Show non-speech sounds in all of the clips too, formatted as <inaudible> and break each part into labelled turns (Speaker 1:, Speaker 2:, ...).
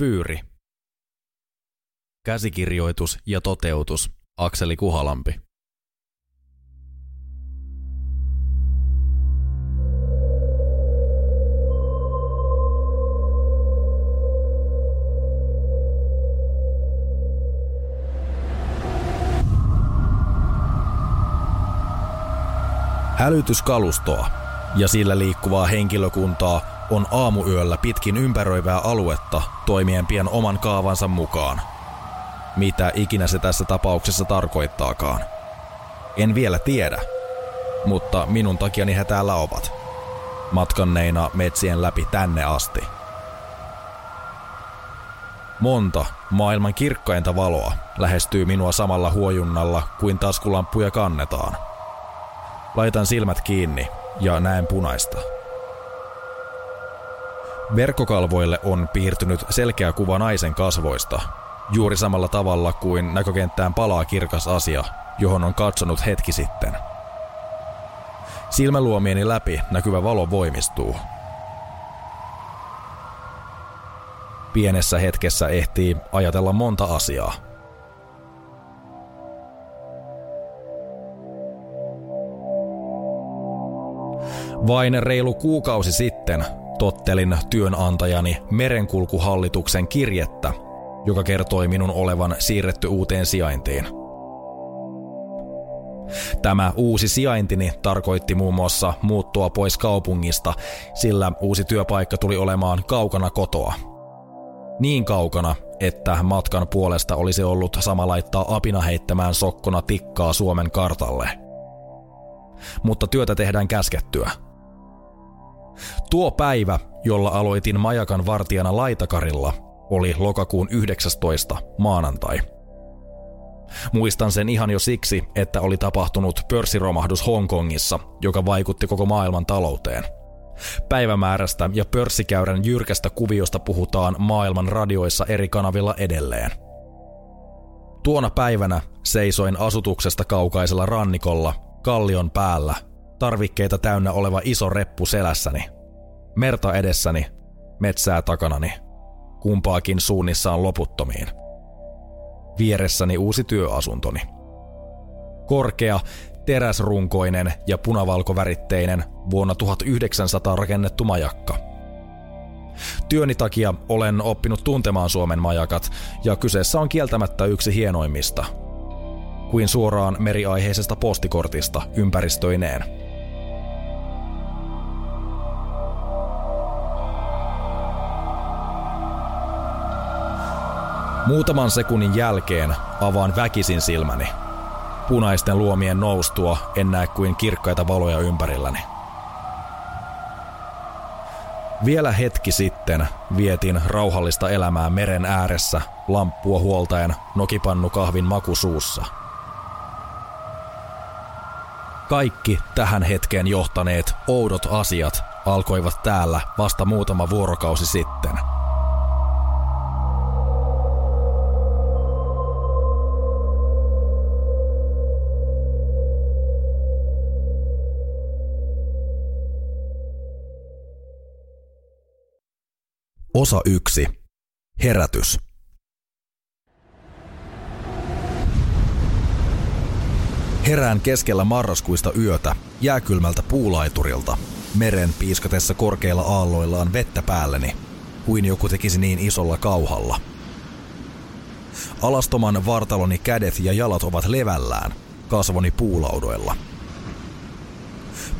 Speaker 1: Fyyri. Käsikirjoitus ja toteutus Akseli Kuhalampi. Hälytyskalustoa ja sillä liikkuvaa henkilökuntaa on aamuyöllä pitkin ympäröivää aluetta toimien pian oman kaavansa mukaan. Mitä ikinä se tässä tapauksessa tarkoittaakaan. En vielä tiedä, mutta minun takiani he täällä ovat. Matkanneina metsien läpi tänne asti. Monta maailman kirkkainta valoa lähestyy minua samalla huojunnalla kuin taskulampuja kannetaan – Laitan silmät kiinni ja näen punaista. Verkkokalvoille on piirtynyt selkeä kuva naisen kasvoista, juuri samalla tavalla kuin näkökenttään palaa kirkas asia, johon on katsonut hetki sitten. Silmäluomieni läpi näkyvä valo voimistuu. Pienessä hetkessä ehtii ajatella monta asiaa – Vain reilu kuukausi sitten tottelin työnantajani Merenkulkuhallituksen kirjettä, joka kertoi minun olevan siirretty uuteen sijaintiin. Tämä uusi sijaintini tarkoitti muun muassa muuttua pois kaupungista, sillä uusi työpaikka tuli olemaan kaukana kotoa. Niin kaukana, että matkan puolesta olisi ollut sama laittaa apina heittämään sokkona tikkaa Suomen kartalle. Mutta työtä tehdään käskettyä – Tuo päivä, jolla aloitin majakan vartijana Laitakarilla, oli lokakuun 19. maanantai. Muistan sen ihan jo siksi, että oli tapahtunut pörssiromahdus Hongkongissa, joka vaikutti koko maailman talouteen. Päivämäärästä ja pörssikäyrän jyrkästä kuviosta puhutaan maailman radioissa eri kanavilla edelleen. Tuona päivänä seisoin asutuksesta kaukaisella rannikolla, kallion päällä tarvikkeita täynnä oleva iso reppu selässäni. Merta edessäni, metsää takanani. Kumpaakin suunnissaan loputtomiin. Vieressäni uusi työasuntoni. Korkea, teräsrunkoinen ja punavalkoväritteinen vuonna 1900 rakennettu majakka. Työni takia olen oppinut tuntemaan Suomen majakat, ja kyseessä on kieltämättä yksi hienoimmista. Kuin suoraan meriaiheisesta postikortista ympäristöineen. Muutaman sekunnin jälkeen avaan väkisin silmäni. Punaisten luomien noustua en näe kuin kirkkaita valoja ympärilläni. Vielä hetki sitten vietin rauhallista elämää meren ääressä, lamppua huoltaen nokipannu kahvin makusuussa. Kaikki tähän hetkeen johtaneet oudot asiat alkoivat täällä vasta muutama vuorokausi sitten – Osa 1. Herätys. Herään keskellä marraskuista yötä jääkylmältä puulaiturilta, meren piiskatessa korkeilla aalloillaan vettä päälleni, kuin joku tekisi niin isolla kauhalla. Alastoman vartaloni kädet ja jalat ovat levällään, kasvoni puulaudoilla.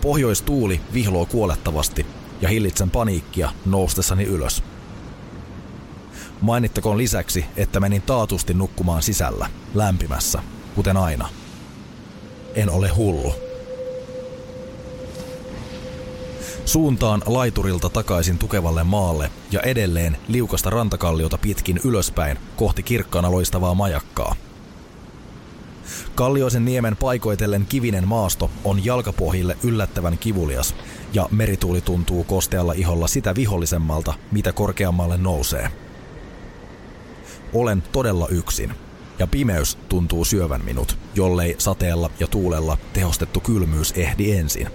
Speaker 1: Pohjoistuuli vihloo kuolettavasti ja hillitsen paniikkia noustessani ylös. Mainittakoon lisäksi, että menin taatusti nukkumaan sisällä, lämpimässä, kuten aina. En ole hullu. Suuntaan laiturilta takaisin tukevalle maalle ja edelleen liukasta rantakalliota pitkin ylöspäin kohti kirkkaana loistavaa majakkaa. Kallioisen niemen paikoitellen kivinen maasto on jalkapohjille yllättävän kivulias ja merituuli tuntuu kostealla iholla sitä vihollisemmalta, mitä korkeammalle nousee. Olen todella yksin, ja pimeys tuntuu syövän minut, jollei sateella ja tuulella tehostettu kylmyys ehdi ensin.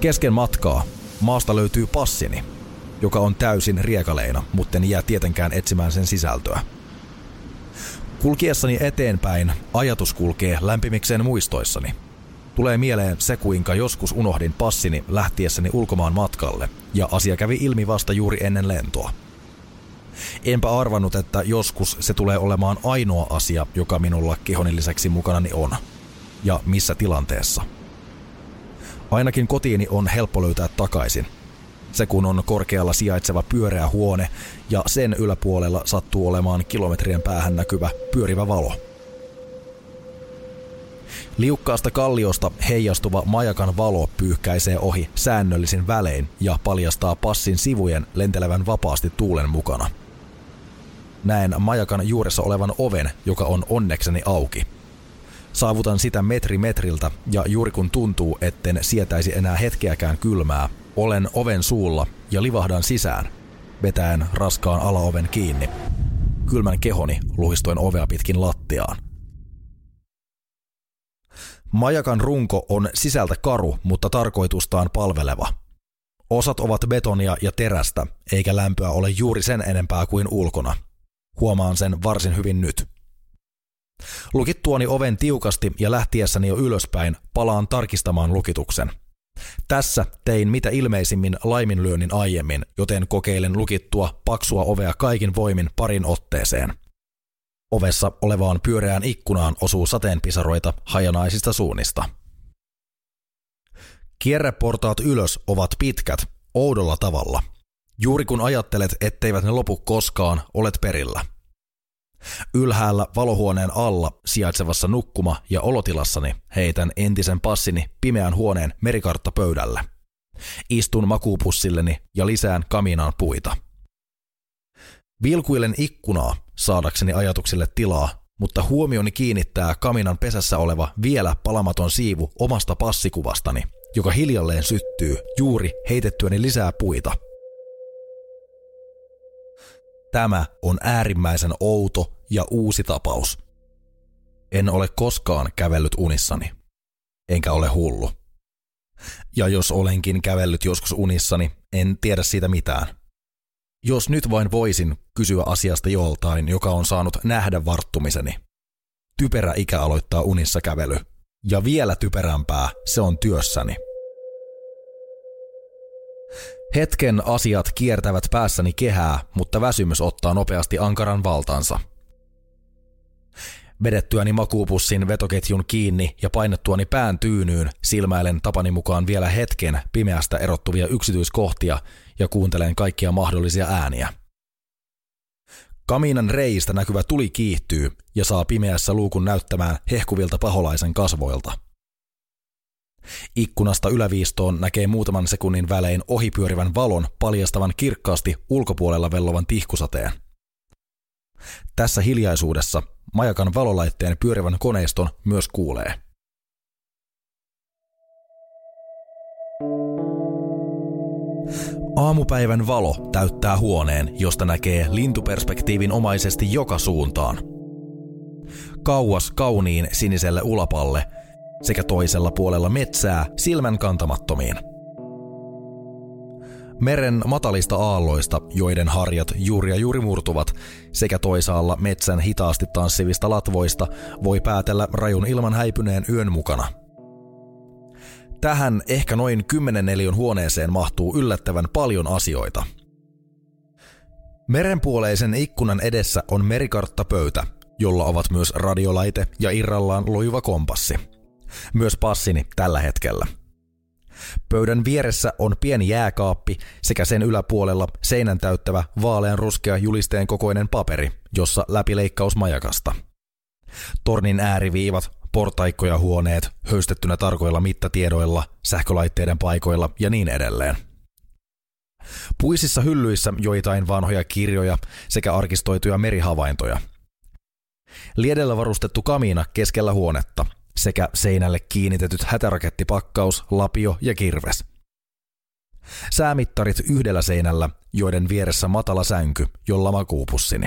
Speaker 1: Kesken matkaa maasta löytyy passini, joka on täysin riekaleina, mutta en jää tietenkään etsimään sen sisältöä. Kulkiessani eteenpäin ajatus kulkee lämpimikseen muistoissani. Tulee mieleen se, kuinka joskus unohdin passini lähtiessäni ulkomaan matkalle, ja asia kävi ilmi vasta juuri ennen lentoa. Enpä arvannut, että joskus se tulee olemaan ainoa asia, joka minulla kehoni lisäksi mukanani on. Ja missä tilanteessa. Ainakin kotiini on helppo löytää takaisin. Se kun on korkealla sijaitseva pyöreä huone ja sen yläpuolella sattuu olemaan kilometrien päähän näkyvä pyörivä valo. Liukkaasta kalliosta heijastuva majakan valo pyyhkäisee ohi säännöllisin välein ja paljastaa passin sivujen lentelevän vapaasti tuulen mukana. Näen majakan juuressa olevan oven, joka on onnekseni auki. Saavutan sitä metri metriltä ja juuri kun tuntuu, etten sietäisi enää hetkeäkään kylmää, olen oven suulla ja livahdan sisään, vetäen raskaan alaoven kiinni. Kylmän kehoni luhistoin ovea pitkin lattiaan. Majakan runko on sisältä karu, mutta tarkoitustaan palveleva. Osat ovat betonia ja terästä, eikä lämpöä ole juuri sen enempää kuin ulkona. Huomaan sen varsin hyvin nyt. Lukittuani oven tiukasti ja lähtiessäni jo ylöspäin palaan tarkistamaan lukituksen. Tässä tein mitä ilmeisimmin laiminlyönnin aiemmin, joten kokeilen lukittua paksua ovea kaikin voimin parin otteeseen. Ovessa olevaan pyöreään ikkunaan osuu sateenpisaroita hajanaisista suunnista. Kierreportaat ylös ovat pitkät, oudolla tavalla. Juuri kun ajattelet, etteivät ne lopu koskaan, olet perillä – Ylhäällä valohuoneen alla sijaitsevassa nukkuma- ja olotilassani heitän entisen passini pimeän huoneen merikarttapöydälle. Istun makuupussilleni ja lisään kaminaan puita. Vilkuilen ikkunaa saadakseni ajatuksille tilaa, mutta huomioni kiinnittää kaminan pesässä oleva vielä palamaton siivu omasta passikuvastani, joka hiljalleen syttyy juuri heitettyäni lisää puita – Tämä on äärimmäisen outo ja uusi tapaus. En ole koskaan kävellyt unissani. Enkä ole hullu. Ja jos olenkin kävellyt joskus unissani, en tiedä siitä mitään. Jos nyt vain voisin kysyä asiasta joltain, joka on saanut nähdä varttumiseni. Typerä ikä aloittaa unissa kävely. Ja vielä typerämpää se on työssäni. Hetken asiat kiertävät päässäni kehää, mutta väsymys ottaa nopeasti ankaran valtansa. Vedettyäni makuupussin vetoketjun kiinni ja painettuani pään tyynyyn silmäilen tapani mukaan vielä hetken pimeästä erottuvia yksityiskohtia ja kuuntelen kaikkia mahdollisia ääniä. Kaminan reistä näkyvä tuli kiihtyy ja saa pimeässä luukun näyttämään hehkuvilta paholaisen kasvoilta – Ikkunasta yläviistoon näkee muutaman sekunnin välein ohipyörivän valon paljastavan kirkkaasti ulkopuolella vellovan tihkusateen. Tässä hiljaisuudessa majakan valolaitteen pyörivän koneiston myös kuulee. Aamupäivän valo täyttää huoneen, josta näkee lintuperspektiivin omaisesti joka suuntaan. Kauas kauniin siniselle ulapalle – sekä toisella puolella metsää silmän kantamattomiin. Meren matalista aalloista, joiden harjat juuri ja juuri murtuvat, sekä toisaalla metsän hitaasti tanssivista latvoista voi päätellä rajun ilman häipyneen yön mukana. Tähän ehkä noin 10 neliön huoneeseen mahtuu yllättävän paljon asioita. Merenpuoleisen ikkunan edessä on merikarttapöytä, jolla ovat myös radiolaite ja irrallaan lojuva kompassi – myös passini tällä hetkellä. Pöydän vieressä on pieni jääkaappi sekä sen yläpuolella seinän täyttävä vaalean ruskea julisteen kokoinen paperi, jossa läpileikkaus majakasta. Tornin ääriviivat, portaikkoja huoneet, höystettynä tarkoilla mittatiedoilla, sähkölaitteiden paikoilla ja niin edelleen. Puisissa hyllyissä joitain vanhoja kirjoja sekä arkistoituja merihavaintoja. Liedellä varustettu kamiina keskellä huonetta, sekä seinälle kiinnitetyt hätärakettipakkaus, lapio ja kirves. Säämittarit yhdellä seinällä, joiden vieressä matala sänky, jolla makuupussini.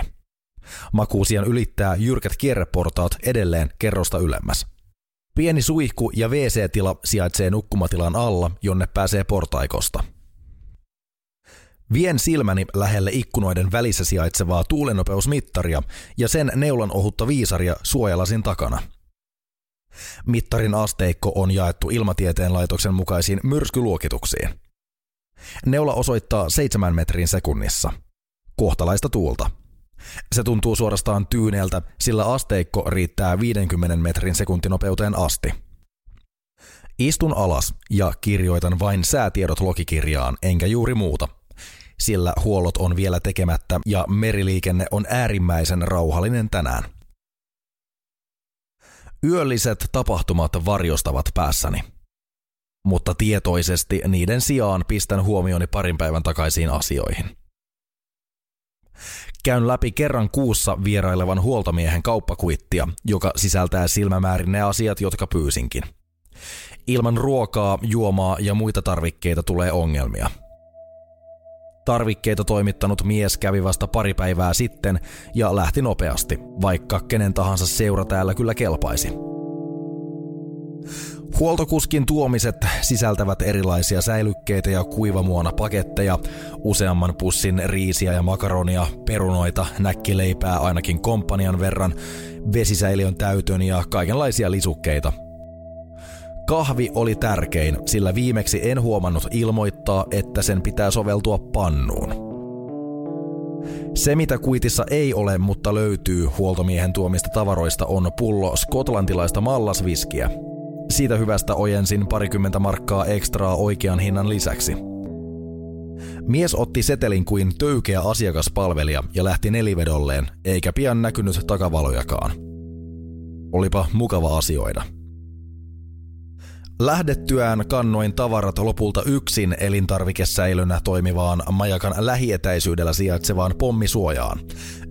Speaker 1: Makuusian ylittää jyrkät kierreportaat edelleen kerrosta ylemmäs. Pieni suihku ja WC-tila sijaitsee nukkumatilan alla, jonne pääsee portaikosta. Vien silmäni lähelle ikkunoiden välissä sijaitsevaa tuulenopeusmittaria ja sen neulan ohutta viisaria suojalasin takana. Mittarin asteikko on jaettu ilmatieteen laitoksen mukaisiin myrskyluokituksiin. Neula osoittaa 7 metrin sekunnissa. Kohtalaista tuulta. Se tuntuu suorastaan tyyneeltä, sillä asteikko riittää 50 metrin sekuntinopeuteen asti. Istun alas ja kirjoitan vain säätiedot logikirjaan, enkä juuri muuta, sillä huollot on vielä tekemättä ja meriliikenne on äärimmäisen rauhallinen tänään. Yölliset tapahtumat varjostavat päässäni. Mutta tietoisesti niiden sijaan pistän huomioni parin päivän takaisiin asioihin. Käyn läpi kerran kuussa vierailevan huoltomiehen kauppakuittia, joka sisältää silmämäärin ne asiat, jotka pyysinkin. Ilman ruokaa, juomaa ja muita tarvikkeita tulee ongelmia. Tarvikkeita toimittanut mies kävi vasta pari päivää sitten ja lähti nopeasti, vaikka kenen tahansa seura täällä kyllä kelpaisi. Huoltokuskin tuomiset sisältävät erilaisia säilykkeitä ja kuivamuona paketteja, useamman pussin riisiä ja makaronia, perunoita, näkkileipää ainakin komppanian verran, vesisäiliön täytön ja kaikenlaisia lisukkeita. Kahvi oli tärkein, sillä viimeksi en huomannut ilmoittaa, että sen pitää soveltua pannuun. Se, mitä kuitissa ei ole, mutta löytyy huoltomiehen tuomista tavaroista, on pullo skotlantilaista mallasviskiä – siitä hyvästä ojensin parikymmentä markkaa ekstraa oikean hinnan lisäksi. Mies otti setelin kuin töykeä asiakaspalvelija ja lähti nelivedolleen, eikä pian näkynyt takavalojakaan. Olipa mukava asioida. Lähdettyään kannoin tavarat lopulta yksin elintarvikesäilönä toimivaan majakan lähietäisyydellä sijaitsevaan pommisuojaan,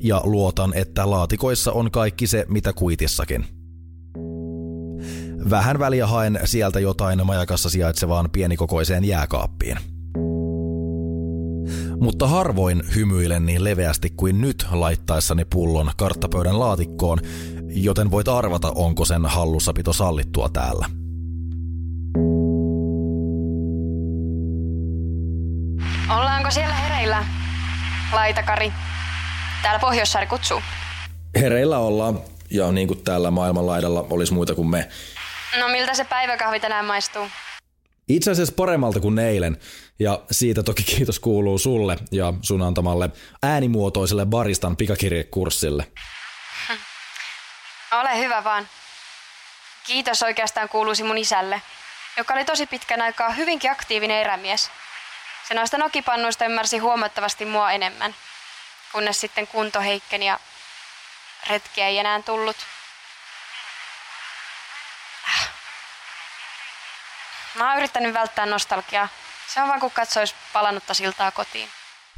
Speaker 1: ja luotan, että laatikoissa on kaikki se, mitä kuitissakin – Vähän väliä haen sieltä jotain majakassa sijaitsevaan pienikokoiseen jääkaappiin. Mutta harvoin hymyilen niin leveästi kuin nyt laittaessani pullon karttapöydän laatikkoon, joten voit arvata, onko sen hallussapito sallittua täällä.
Speaker 2: Ollaanko siellä hereillä? Laitakari. Täällä Pohjoissaari kutsuu.
Speaker 1: Hereillä ollaan, ja niin kuin täällä maailmanlaidalla olisi muita kuin me,
Speaker 2: No miltä se päiväkahvi tänään maistuu?
Speaker 1: Itse asiassa paremmalta kuin eilen, ja siitä toki kiitos kuuluu sulle ja sun antamalle äänimuotoiselle baristan pikakirjekurssille.
Speaker 2: Ole hyvä vaan. Kiitos oikeastaan kuuluisi mun isälle, joka oli tosi pitkän aikaa hyvinkin aktiivinen erämies. Se noista nokipannuista ymmärsi huomattavasti mua enemmän, kunnes sitten kunto heikkeni ja retkiä ei enää tullut. Mä oon yrittänyt välttää nostalgiaa. Se on vaan kun katsois palannutta siltaa kotiin.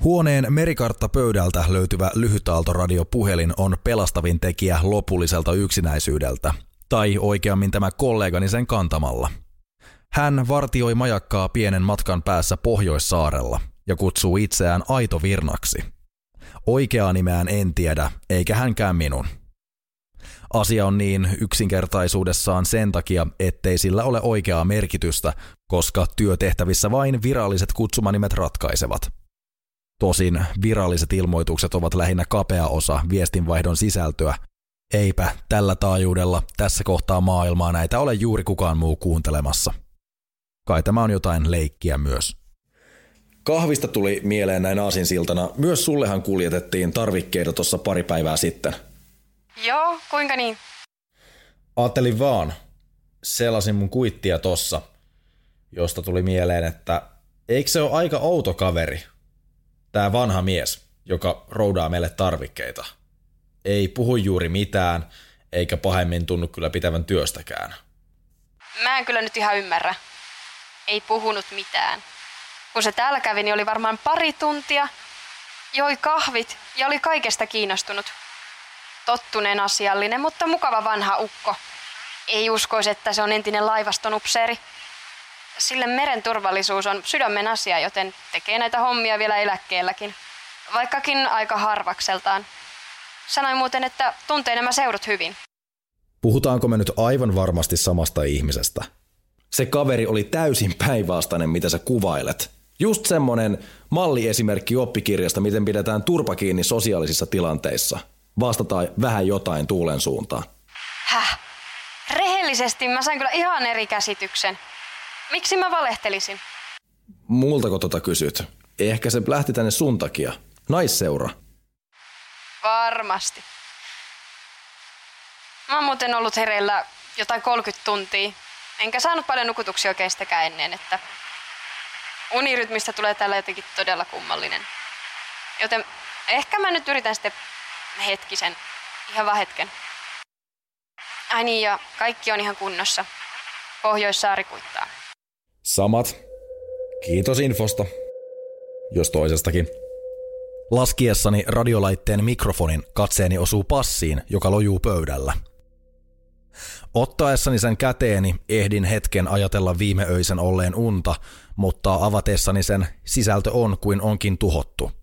Speaker 1: Huoneen merikartta pöydältä löytyvä lyhytaaltoradiopuhelin on pelastavin tekijä lopulliselta yksinäisyydeltä. Tai oikeammin tämä kollegani sen kantamalla. Hän vartioi majakkaa pienen matkan päässä Pohjoissaarella ja kutsuu itseään Aito Virnaksi. Oikeaa nimeään en tiedä, eikä hänkään minun. Asia on niin yksinkertaisuudessaan sen takia, ettei sillä ole oikeaa merkitystä, koska työtehtävissä vain viralliset kutsumanimet ratkaisevat. Tosin viralliset ilmoitukset ovat lähinnä kapea osa viestinvaihdon sisältöä, eipä tällä taajuudella tässä kohtaa maailmaa näitä ole juuri kukaan muu kuuntelemassa. Kai tämä on jotain leikkiä myös. Kahvista tuli mieleen näin aasinsiltana. Myös sullehan kuljetettiin tarvikkeita tuossa pari päivää sitten –
Speaker 2: Joo, kuinka niin?
Speaker 1: Ajattelin vaan, selasin mun kuittia tossa, josta tuli mieleen, että eikö se ole aika outo kaveri, tämä vanha mies, joka roudaa meille tarvikkeita. Ei puhu juuri mitään, eikä pahemmin tunnu kyllä pitävän työstäkään.
Speaker 2: Mä en kyllä nyt ihan ymmärrä. Ei puhunut mitään. Kun se täällä kävi, niin oli varmaan pari tuntia, joi kahvit ja oli kaikesta kiinnostunut tottuneen asiallinen, mutta mukava vanha ukko. Ei uskoisi, että se on entinen laivastonupseeri. Sille meren turvallisuus on sydämen asia, joten tekee näitä hommia vielä eläkkeelläkin. Vaikkakin aika harvakseltaan. Sanoin muuten, että tuntee nämä seurut hyvin.
Speaker 1: Puhutaanko me nyt aivan varmasti samasta ihmisestä? Se kaveri oli täysin päinvastainen, mitä sä kuvailet. Just semmonen Malliesimerkki oppikirjasta, miten pidetään turpa kiinni sosiaalisissa tilanteissa. Vastataan vähän jotain tuulen suuntaan.
Speaker 2: Häh? Rehellisesti mä sain kyllä ihan eri käsityksen. Miksi mä valehtelisin?
Speaker 1: Multako tota kysyt? Ehkä se lähti tänne sun takia. Naisseura.
Speaker 2: Varmasti. Mä oon muuten ollut hereillä jotain 30 tuntia. Enkä saanut paljon nukutuksia oikein sitäkään ennen, että unirytmistä tulee tällä jotenkin todella kummallinen. Joten ehkä mä nyt yritän sitten hetkisen, ihan vaan hetken. Ai niin, ja kaikki on ihan kunnossa. Pohjoissaari kuittaa.
Speaker 1: Samat. Kiitos infosta. Jos toisestakin. Laskiessani radiolaitteen mikrofonin katseeni osuu passiin, joka lojuu pöydällä. Ottaessani sen käteeni ehdin hetken ajatella viime öisen olleen unta, mutta avatessani sen sisältö on kuin onkin tuhottu.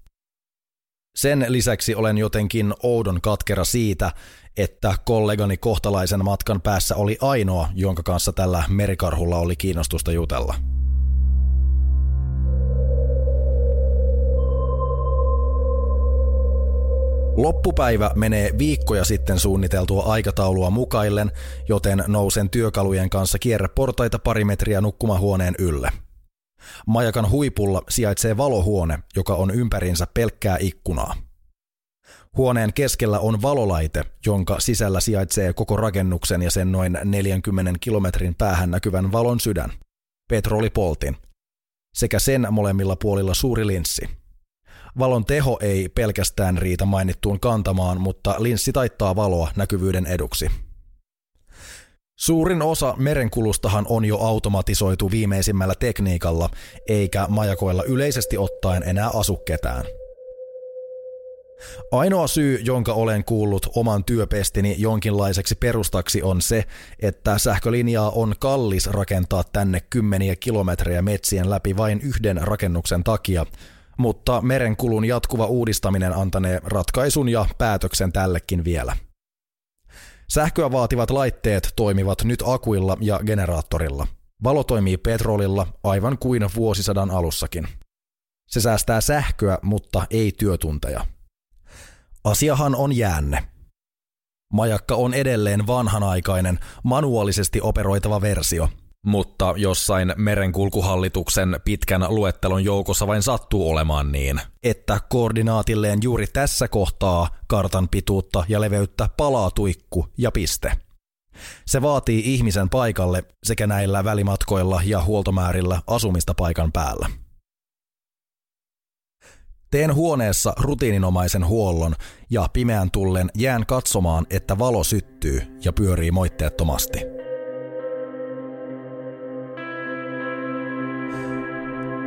Speaker 1: Sen lisäksi olen jotenkin oudon katkera siitä, että kollegani kohtalaisen matkan päässä oli ainoa, jonka kanssa tällä merikarhulla oli kiinnostusta jutella. Loppupäivä menee viikkoja sitten suunniteltua aikataulua mukaillen, joten nousen työkalujen kanssa kierreportaita pari metriä nukkumahuoneen ylle. Majakan huipulla sijaitsee valohuone, joka on ympärinsä pelkkää ikkunaa. Huoneen keskellä on valolaite, jonka sisällä sijaitsee koko rakennuksen ja sen noin 40 kilometrin päähän näkyvän valon sydän, petrolipoltin, sekä sen molemmilla puolilla suuri linssi. Valon teho ei pelkästään riitä mainittuun kantamaan, mutta linssi taittaa valoa näkyvyyden eduksi. Suurin osa merenkulustahan on jo automatisoitu viimeisimmällä tekniikalla, eikä majakoilla yleisesti ottaen enää asu ketään. Ainoa syy, jonka olen kuullut oman työpestini jonkinlaiseksi perustaksi on se, että sähkölinjaa on kallis rakentaa tänne kymmeniä kilometrejä metsien läpi vain yhden rakennuksen takia, mutta merenkulun jatkuva uudistaminen antanee ratkaisun ja päätöksen tällekin vielä. Sähköä vaativat laitteet toimivat nyt akuilla ja generaattorilla. Valo toimii petrolilla aivan kuin vuosisadan alussakin. Se säästää sähköä, mutta ei työtunteja. Asiahan on jäänne. Majakka on edelleen vanhanaikainen, manuaalisesti operoitava versio – mutta jossain merenkulkuhallituksen pitkän luettelon joukossa vain sattuu olemaan niin, että koordinaatilleen juuri tässä kohtaa kartan pituutta ja leveyttä palaa tuikku ja piste. Se vaatii ihmisen paikalle sekä näillä välimatkoilla ja huoltomäärillä asumista paikan päällä. Teen huoneessa rutiininomaisen huollon ja pimeän tullen jään katsomaan, että valo syttyy ja pyörii moitteettomasti –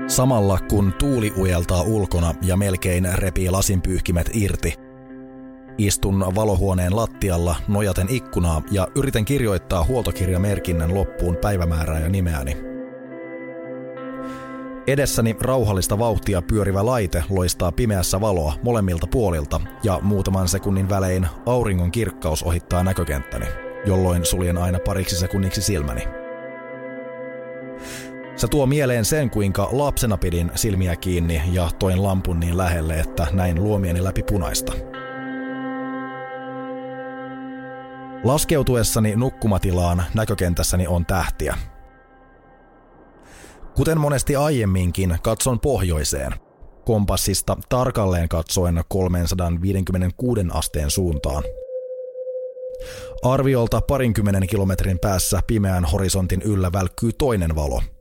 Speaker 1: Samalla kun tuuli ujeltaa ulkona ja melkein repii lasinpyyhkimet irti, istun valohuoneen lattialla nojaten ikkunaa ja yritän kirjoittaa huoltokirjamerkinnän loppuun päivämäärää ja nimeäni. Edessäni rauhallista vauhtia pyörivä laite loistaa pimeässä valoa molemmilta puolilta ja muutaman sekunnin välein auringon kirkkaus ohittaa näkökenttäni, jolloin suljen aina pariksi sekunniksi silmäni. Se tuo mieleen sen, kuinka lapsena pidin silmiä kiinni ja toin lampun niin lähelle, että näin luomieni läpi punaista. Laskeutuessani nukkumatilaan näkökentässäni on tähtiä. Kuten monesti aiemminkin, katson pohjoiseen, kompassista tarkalleen katsoen 356 asteen suuntaan. Arviolta parinkymmenen kilometrin päässä pimeän horisontin yllä välkkyy toinen valo –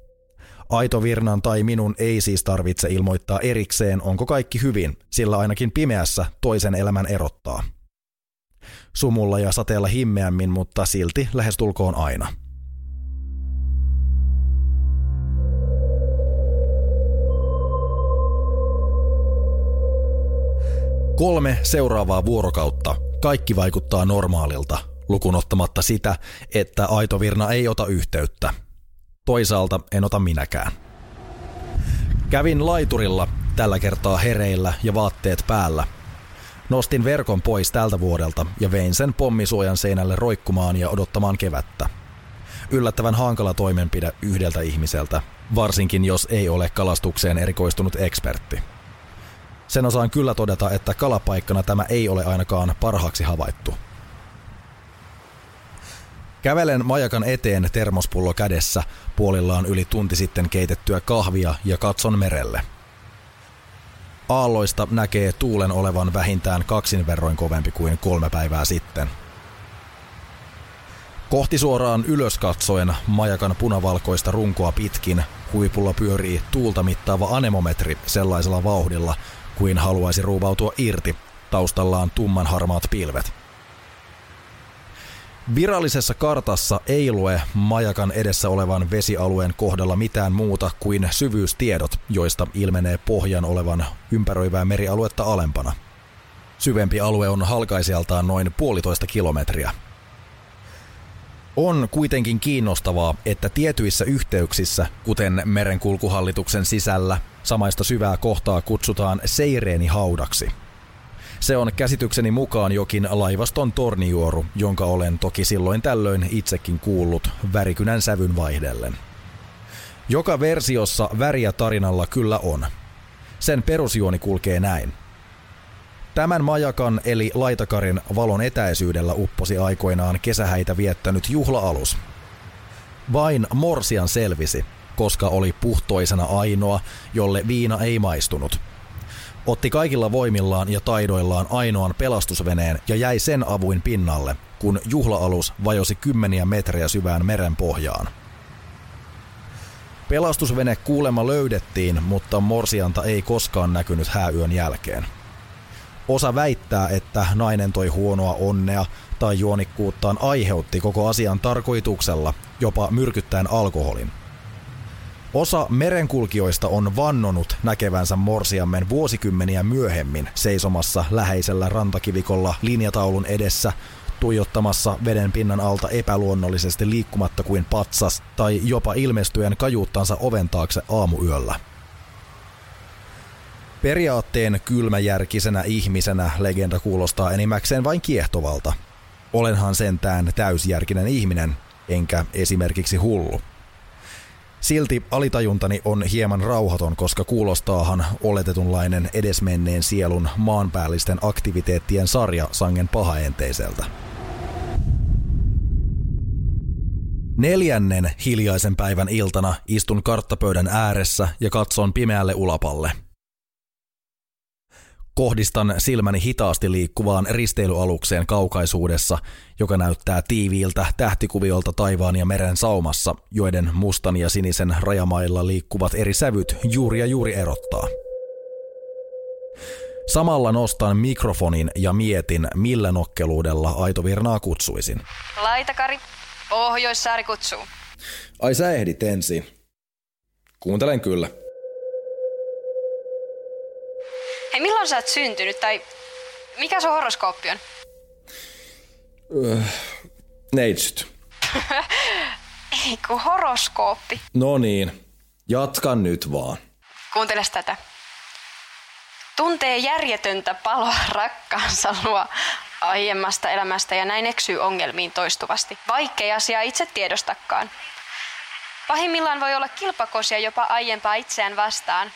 Speaker 1: Aito Virnan tai minun ei siis tarvitse ilmoittaa erikseen, onko kaikki hyvin, sillä ainakin pimeässä toisen elämän erottaa. Sumulla ja sateella himmeämmin, mutta silti lähestulkoon aina. Kolme seuraavaa vuorokautta. Kaikki vaikuttaa normaalilta, lukunottamatta sitä, että Aito Virna ei ota yhteyttä – Toisaalta en ota minäkään. Kävin laiturilla, tällä kertaa hereillä ja vaatteet päällä. Nostin verkon pois tältä vuodelta ja vein sen pommisuojan seinälle roikkumaan ja odottamaan kevättä. Yllättävän hankala toimenpide yhdeltä ihmiseltä, varsinkin jos ei ole kalastukseen erikoistunut ekspertti. Sen osaan kyllä todeta, että kalapaikkana tämä ei ole ainakaan parhaaksi havaittu. Kävelen majakan eteen termospullo kädessä, puolillaan yli tunti sitten keitettyä kahvia ja katson merelle. Aalloista näkee tuulen olevan vähintään kaksin verroin kovempi kuin kolme päivää sitten. Kohti suoraan ylös katsoen majakan punavalkoista runkoa pitkin huipulla pyörii tuulta mittaava anemometri sellaisella vauhdilla, kuin haluaisi ruuvautua irti, taustallaan tumman harmaat pilvet. Virallisessa kartassa ei lue majakan edessä olevan vesialueen kohdalla mitään muuta kuin syvyystiedot, joista ilmenee pohjan olevan ympäröivää merialuetta alempana. Syvempi alue on halkaisijaltaan noin puolitoista kilometriä. On kuitenkin kiinnostavaa, että tietyissä yhteyksissä, kuten merenkulkuhallituksen sisällä, samaista syvää kohtaa kutsutaan seireenihaudaksi – se on käsitykseni mukaan jokin laivaston tornijuoru, jonka olen toki silloin tällöin itsekin kuullut värikynän sävyn vaihdellen. Joka versiossa väriä tarinalla kyllä on. Sen perusjuoni kulkee näin. Tämän majakan eli laitakarin valon etäisyydellä upposi aikoinaan kesähäitä viettänyt juhla-alus. Vain Morsian selvisi, koska oli puhtoisena ainoa, jolle viina ei maistunut – otti kaikilla voimillaan ja taidoillaan ainoan pelastusveneen ja jäi sen avuin pinnalle, kun juhlaalus vajosi kymmeniä metrejä syvään meren pohjaan. Pelastusvene kuulema löydettiin, mutta morsianta ei koskaan näkynyt hääyön jälkeen. Osa väittää, että nainen toi huonoa onnea tai juonikkuuttaan aiheutti koko asian tarkoituksella, jopa myrkyttäen alkoholin – Osa merenkulkijoista on vannonut näkevänsä morsiammen vuosikymmeniä myöhemmin seisomassa läheisellä rantakivikolla linjataulun edessä tuijottamassa veden pinnan alta epäluonnollisesti liikkumatta kuin patsas tai jopa ilmestyen kajuuttansa oven taakse aamuyöllä. Periaatteen kylmäjärkisenä ihmisenä legenda kuulostaa enimmäkseen vain kiehtovalta. Olenhan sentään täysjärkinen ihminen, enkä esimerkiksi hullu. Silti alitajuntani on hieman rauhaton, koska kuulostaahan oletetunlainen edesmenneen sielun maanpäällisten aktiviteettien sarja sangen pahaenteiseltä. Neljännen hiljaisen päivän iltana istun karttapöydän ääressä ja katson pimeälle ulapalle – Kohdistan silmäni hitaasti liikkuvaan risteilyalukseen kaukaisuudessa, joka näyttää tiiviiltä tähtikuviolta taivaan ja meren saumassa, joiden mustan ja sinisen rajamailla liikkuvat eri sävyt juuri ja juuri erottaa. Samalla nostan mikrofonin ja mietin, millä nokkeluudella Aitovirnaa kutsuisin.
Speaker 2: Laitakari, Pohjoissaari kutsuu.
Speaker 1: Ai sä ehdit ensin. Kuuntelen kyllä.
Speaker 2: Hei, milloin sä oot syntynyt tai mikä sun horoskooppi on?
Speaker 1: Öö, neitsyt. <laughs>
Speaker 2: Ei kun horoskooppi.
Speaker 1: No niin, jatkan nyt vaan.
Speaker 2: Kuunteles tätä. Tuntee järjetöntä paloa rakkaansa luo aiemmasta elämästä ja näin eksyy ongelmiin toistuvasti, vaikkei asia itse tiedostakaan. Pahimmillaan voi olla kilpakosia jopa aiempaa itseään vastaan,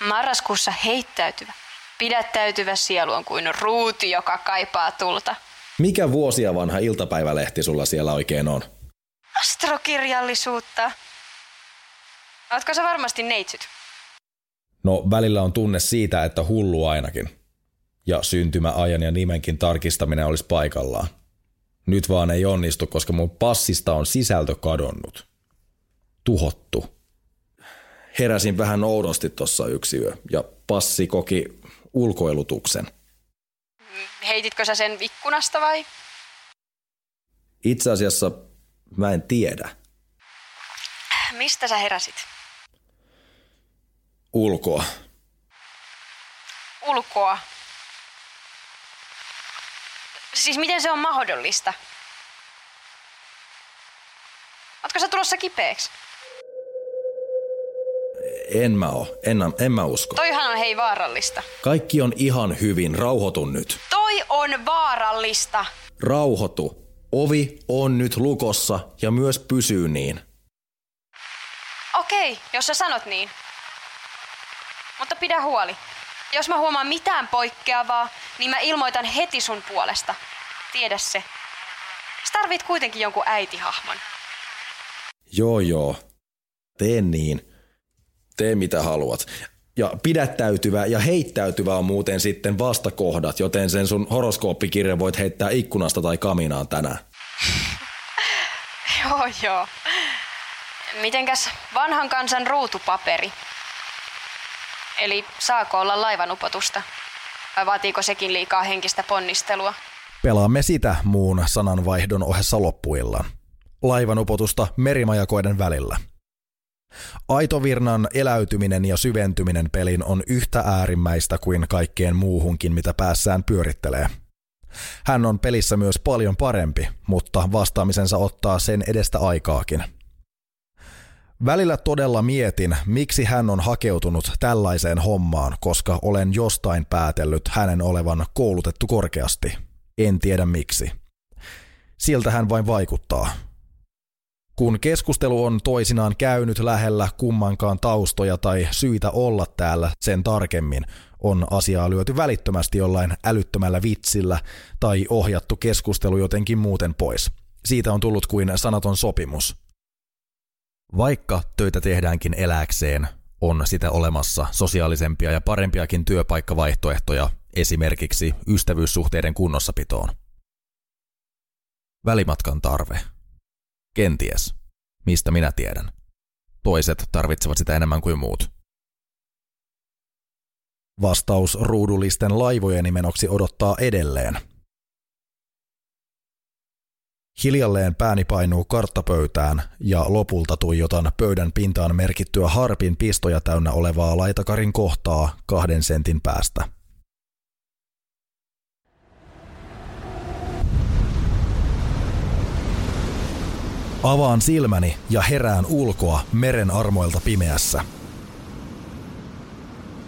Speaker 2: Marraskuussa heittäytyvä, pidättäytyvä sielu on kuin ruuti, joka kaipaa tulta.
Speaker 1: Mikä vuosia vanha iltapäivälehti sulla siellä oikein on?
Speaker 2: Astrokirjallisuutta. Ootko sä varmasti neitsyt?
Speaker 1: No välillä on tunne siitä, että hullu ainakin. Ja syntymäajan ja nimenkin tarkistaminen olisi paikallaan. Nyt vaan ei onnistu, koska mun passista on sisältö kadonnut. Tuhottu heräsin vähän oudosti tuossa yksi yö ja passi koki ulkoilutuksen.
Speaker 2: Heititkö sä sen ikkunasta vai?
Speaker 1: Itse asiassa mä en tiedä.
Speaker 2: Mistä sä heräsit?
Speaker 1: Ulkoa.
Speaker 2: Ulkoa? Siis miten se on mahdollista? Ootko sä tulossa kipeäksi?
Speaker 1: En mä oo. En, en mä usko.
Speaker 2: Toihan on hei vaarallista.
Speaker 1: Kaikki on ihan hyvin. Rauhoitu nyt.
Speaker 2: Toi on vaarallista.
Speaker 1: Rauhoitu. Ovi on nyt lukossa ja myös pysyy niin.
Speaker 2: Okei, jos sä sanot niin. Mutta pidä huoli. Jos mä huomaan mitään poikkeavaa, niin mä ilmoitan heti sun puolesta. Tiedä se. Sä tarvit kuitenkin jonkun äitihahmon.
Speaker 1: Joo joo. Tee niin. Tee mitä haluat. Ja pidättäytyvä ja heittäytyvä on muuten sitten vastakohdat, joten sen sun horoskooppikirjan voit heittää ikkunasta tai kaminaan tänään. <laughs>
Speaker 2: joo joo. Mitenkäs vanhan kansan ruutupaperi? Eli saako olla laivanupotusta? Vai vaatiiko sekin liikaa henkistä ponnistelua?
Speaker 1: Pelaamme sitä muun sananvaihdon ohessa loppuillaan. Laivanupotusta merimajakoiden välillä. Aitovirnan eläytyminen ja syventyminen pelin on yhtä äärimmäistä kuin kaikkeen muuhunkin, mitä päässään pyörittelee. Hän on pelissä myös paljon parempi, mutta vastaamisensa ottaa sen edestä aikaakin – Välillä todella mietin, miksi hän on hakeutunut tällaiseen hommaan, koska olen jostain päätellyt hänen olevan koulutettu korkeasti. En tiedä miksi. Siltä hän vain vaikuttaa. Kun keskustelu on toisinaan käynyt lähellä kummankaan taustoja tai syitä olla täällä sen tarkemmin, on asiaa lyöty välittömästi jollain älyttömällä vitsillä tai ohjattu keskustelu jotenkin muuten pois. Siitä on tullut kuin sanaton sopimus – vaikka töitä tehdäänkin eläkseen, on sitä olemassa sosiaalisempia ja parempiakin työpaikkavaihtoehtoja esimerkiksi ystävyyssuhteiden kunnossapitoon. Välimatkan tarve. Kenties. Mistä minä tiedän. Toiset tarvitsevat sitä enemmän kuin muut. Vastaus ruudullisten laivojen nimenoksi odottaa edelleen – Hiljalleen pääni painuu karttapöytään ja lopulta tuijotan pöydän pintaan merkittyä harpin pistoja täynnä olevaa laitakarin kohtaa kahden sentin päästä. Avaan silmäni ja herään ulkoa meren armoilta pimeässä.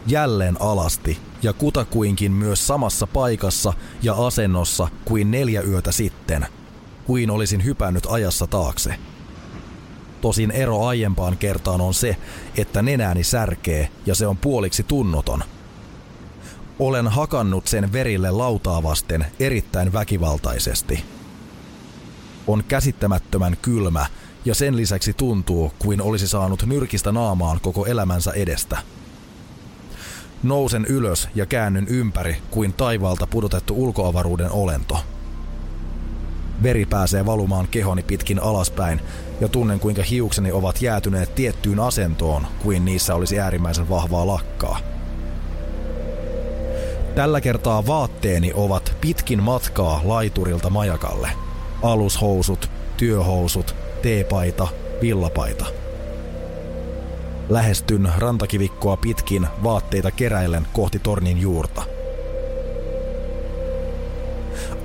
Speaker 1: Jälleen alasti ja kutakuinkin myös samassa paikassa ja asennossa kuin neljä yötä sitten – kuin olisin hypännyt ajassa taakse. Tosin ero aiempaan kertaan on se, että nenääni särkee ja se on puoliksi tunnoton. Olen hakannut sen verille lautaa vasten erittäin väkivaltaisesti. On käsittämättömän kylmä ja sen lisäksi tuntuu kuin olisi saanut nyrkistä naamaan koko elämänsä edestä. Nousen ylös ja käännyn ympäri kuin taivaalta pudotettu ulkoavaruuden olento – Veri pääsee valumaan kehoni pitkin alaspäin ja tunnen kuinka hiukseni ovat jäätyneet tiettyyn asentoon, kuin niissä olisi äärimmäisen vahvaa lakkaa. Tällä kertaa vaatteeni ovat pitkin matkaa laiturilta majakalle. Alushousut, työhousut, teepaita, villapaita. Lähestyn rantakivikkoa pitkin vaatteita keräillen kohti tornin juurta –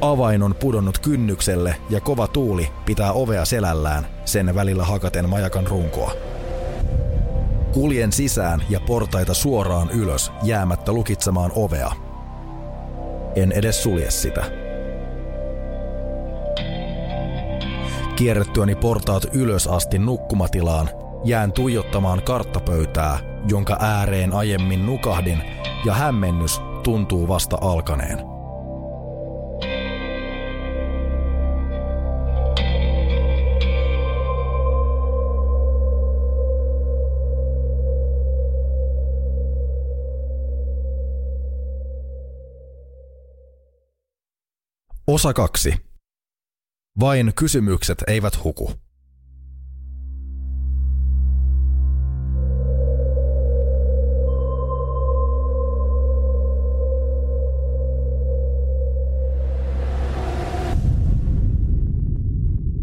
Speaker 1: Avain on pudonnut kynnykselle ja kova tuuli pitää ovea selällään, sen välillä hakaten majakan runkoa. Kuljen sisään ja portaita suoraan ylös, jäämättä lukitsemaan ovea. En edes sulje sitä. Kierrettyäni portaat ylös asti nukkumatilaan, jään tuijottamaan karttapöytää, jonka ääreen aiemmin nukahdin, ja hämmennys tuntuu vasta alkaneen. Osa 2. Vain kysymykset eivät huku.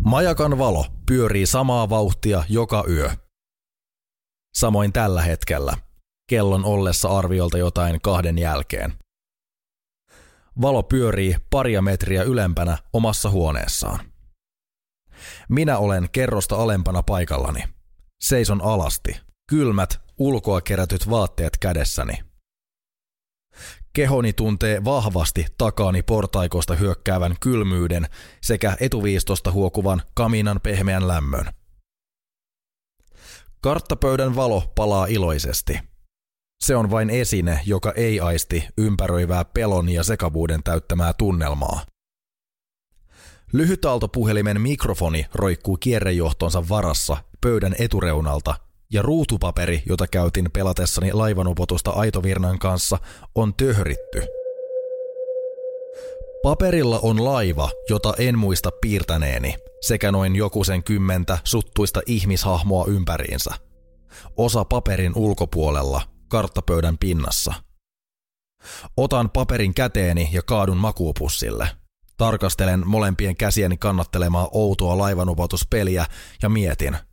Speaker 1: Majakan valo pyörii samaa vauhtia joka yö. Samoin tällä hetkellä, kellon ollessa arviolta jotain kahden jälkeen. Valo pyörii paria metriä ylempänä omassa huoneessaan. Minä olen kerrosta alempana paikallani. Seison alasti, kylmät, ulkoa kerätyt vaatteet kädessäni. Kehoni tuntee vahvasti takaani portaikosta hyökkäävän kylmyyden sekä etuviistosta huokuvan kaminan pehmeän lämmön. Karttapöydän valo palaa iloisesti. Se on vain esine, joka ei aisti ympäröivää pelon ja sekavuuden täyttämää tunnelmaa. Lyhytaaltopuhelimen mikrofoni roikkuu kierrejohtonsa varassa pöydän etureunalta ja ruutupaperi, jota käytin pelatessani laivanupotusta Aitovirnan kanssa, on töhritty. Paperilla on laiva, jota en muista piirtäneeni, sekä noin joku sen kymmentä suttuista ihmishahmoa ympäriinsä. Osa paperin ulkopuolella, karttapöydän pinnassa. Otan paperin käteeni ja kaadun makuupussille. Tarkastelen molempien käsieni kannattelemaa outoa laivanupotuspeliä ja mietin –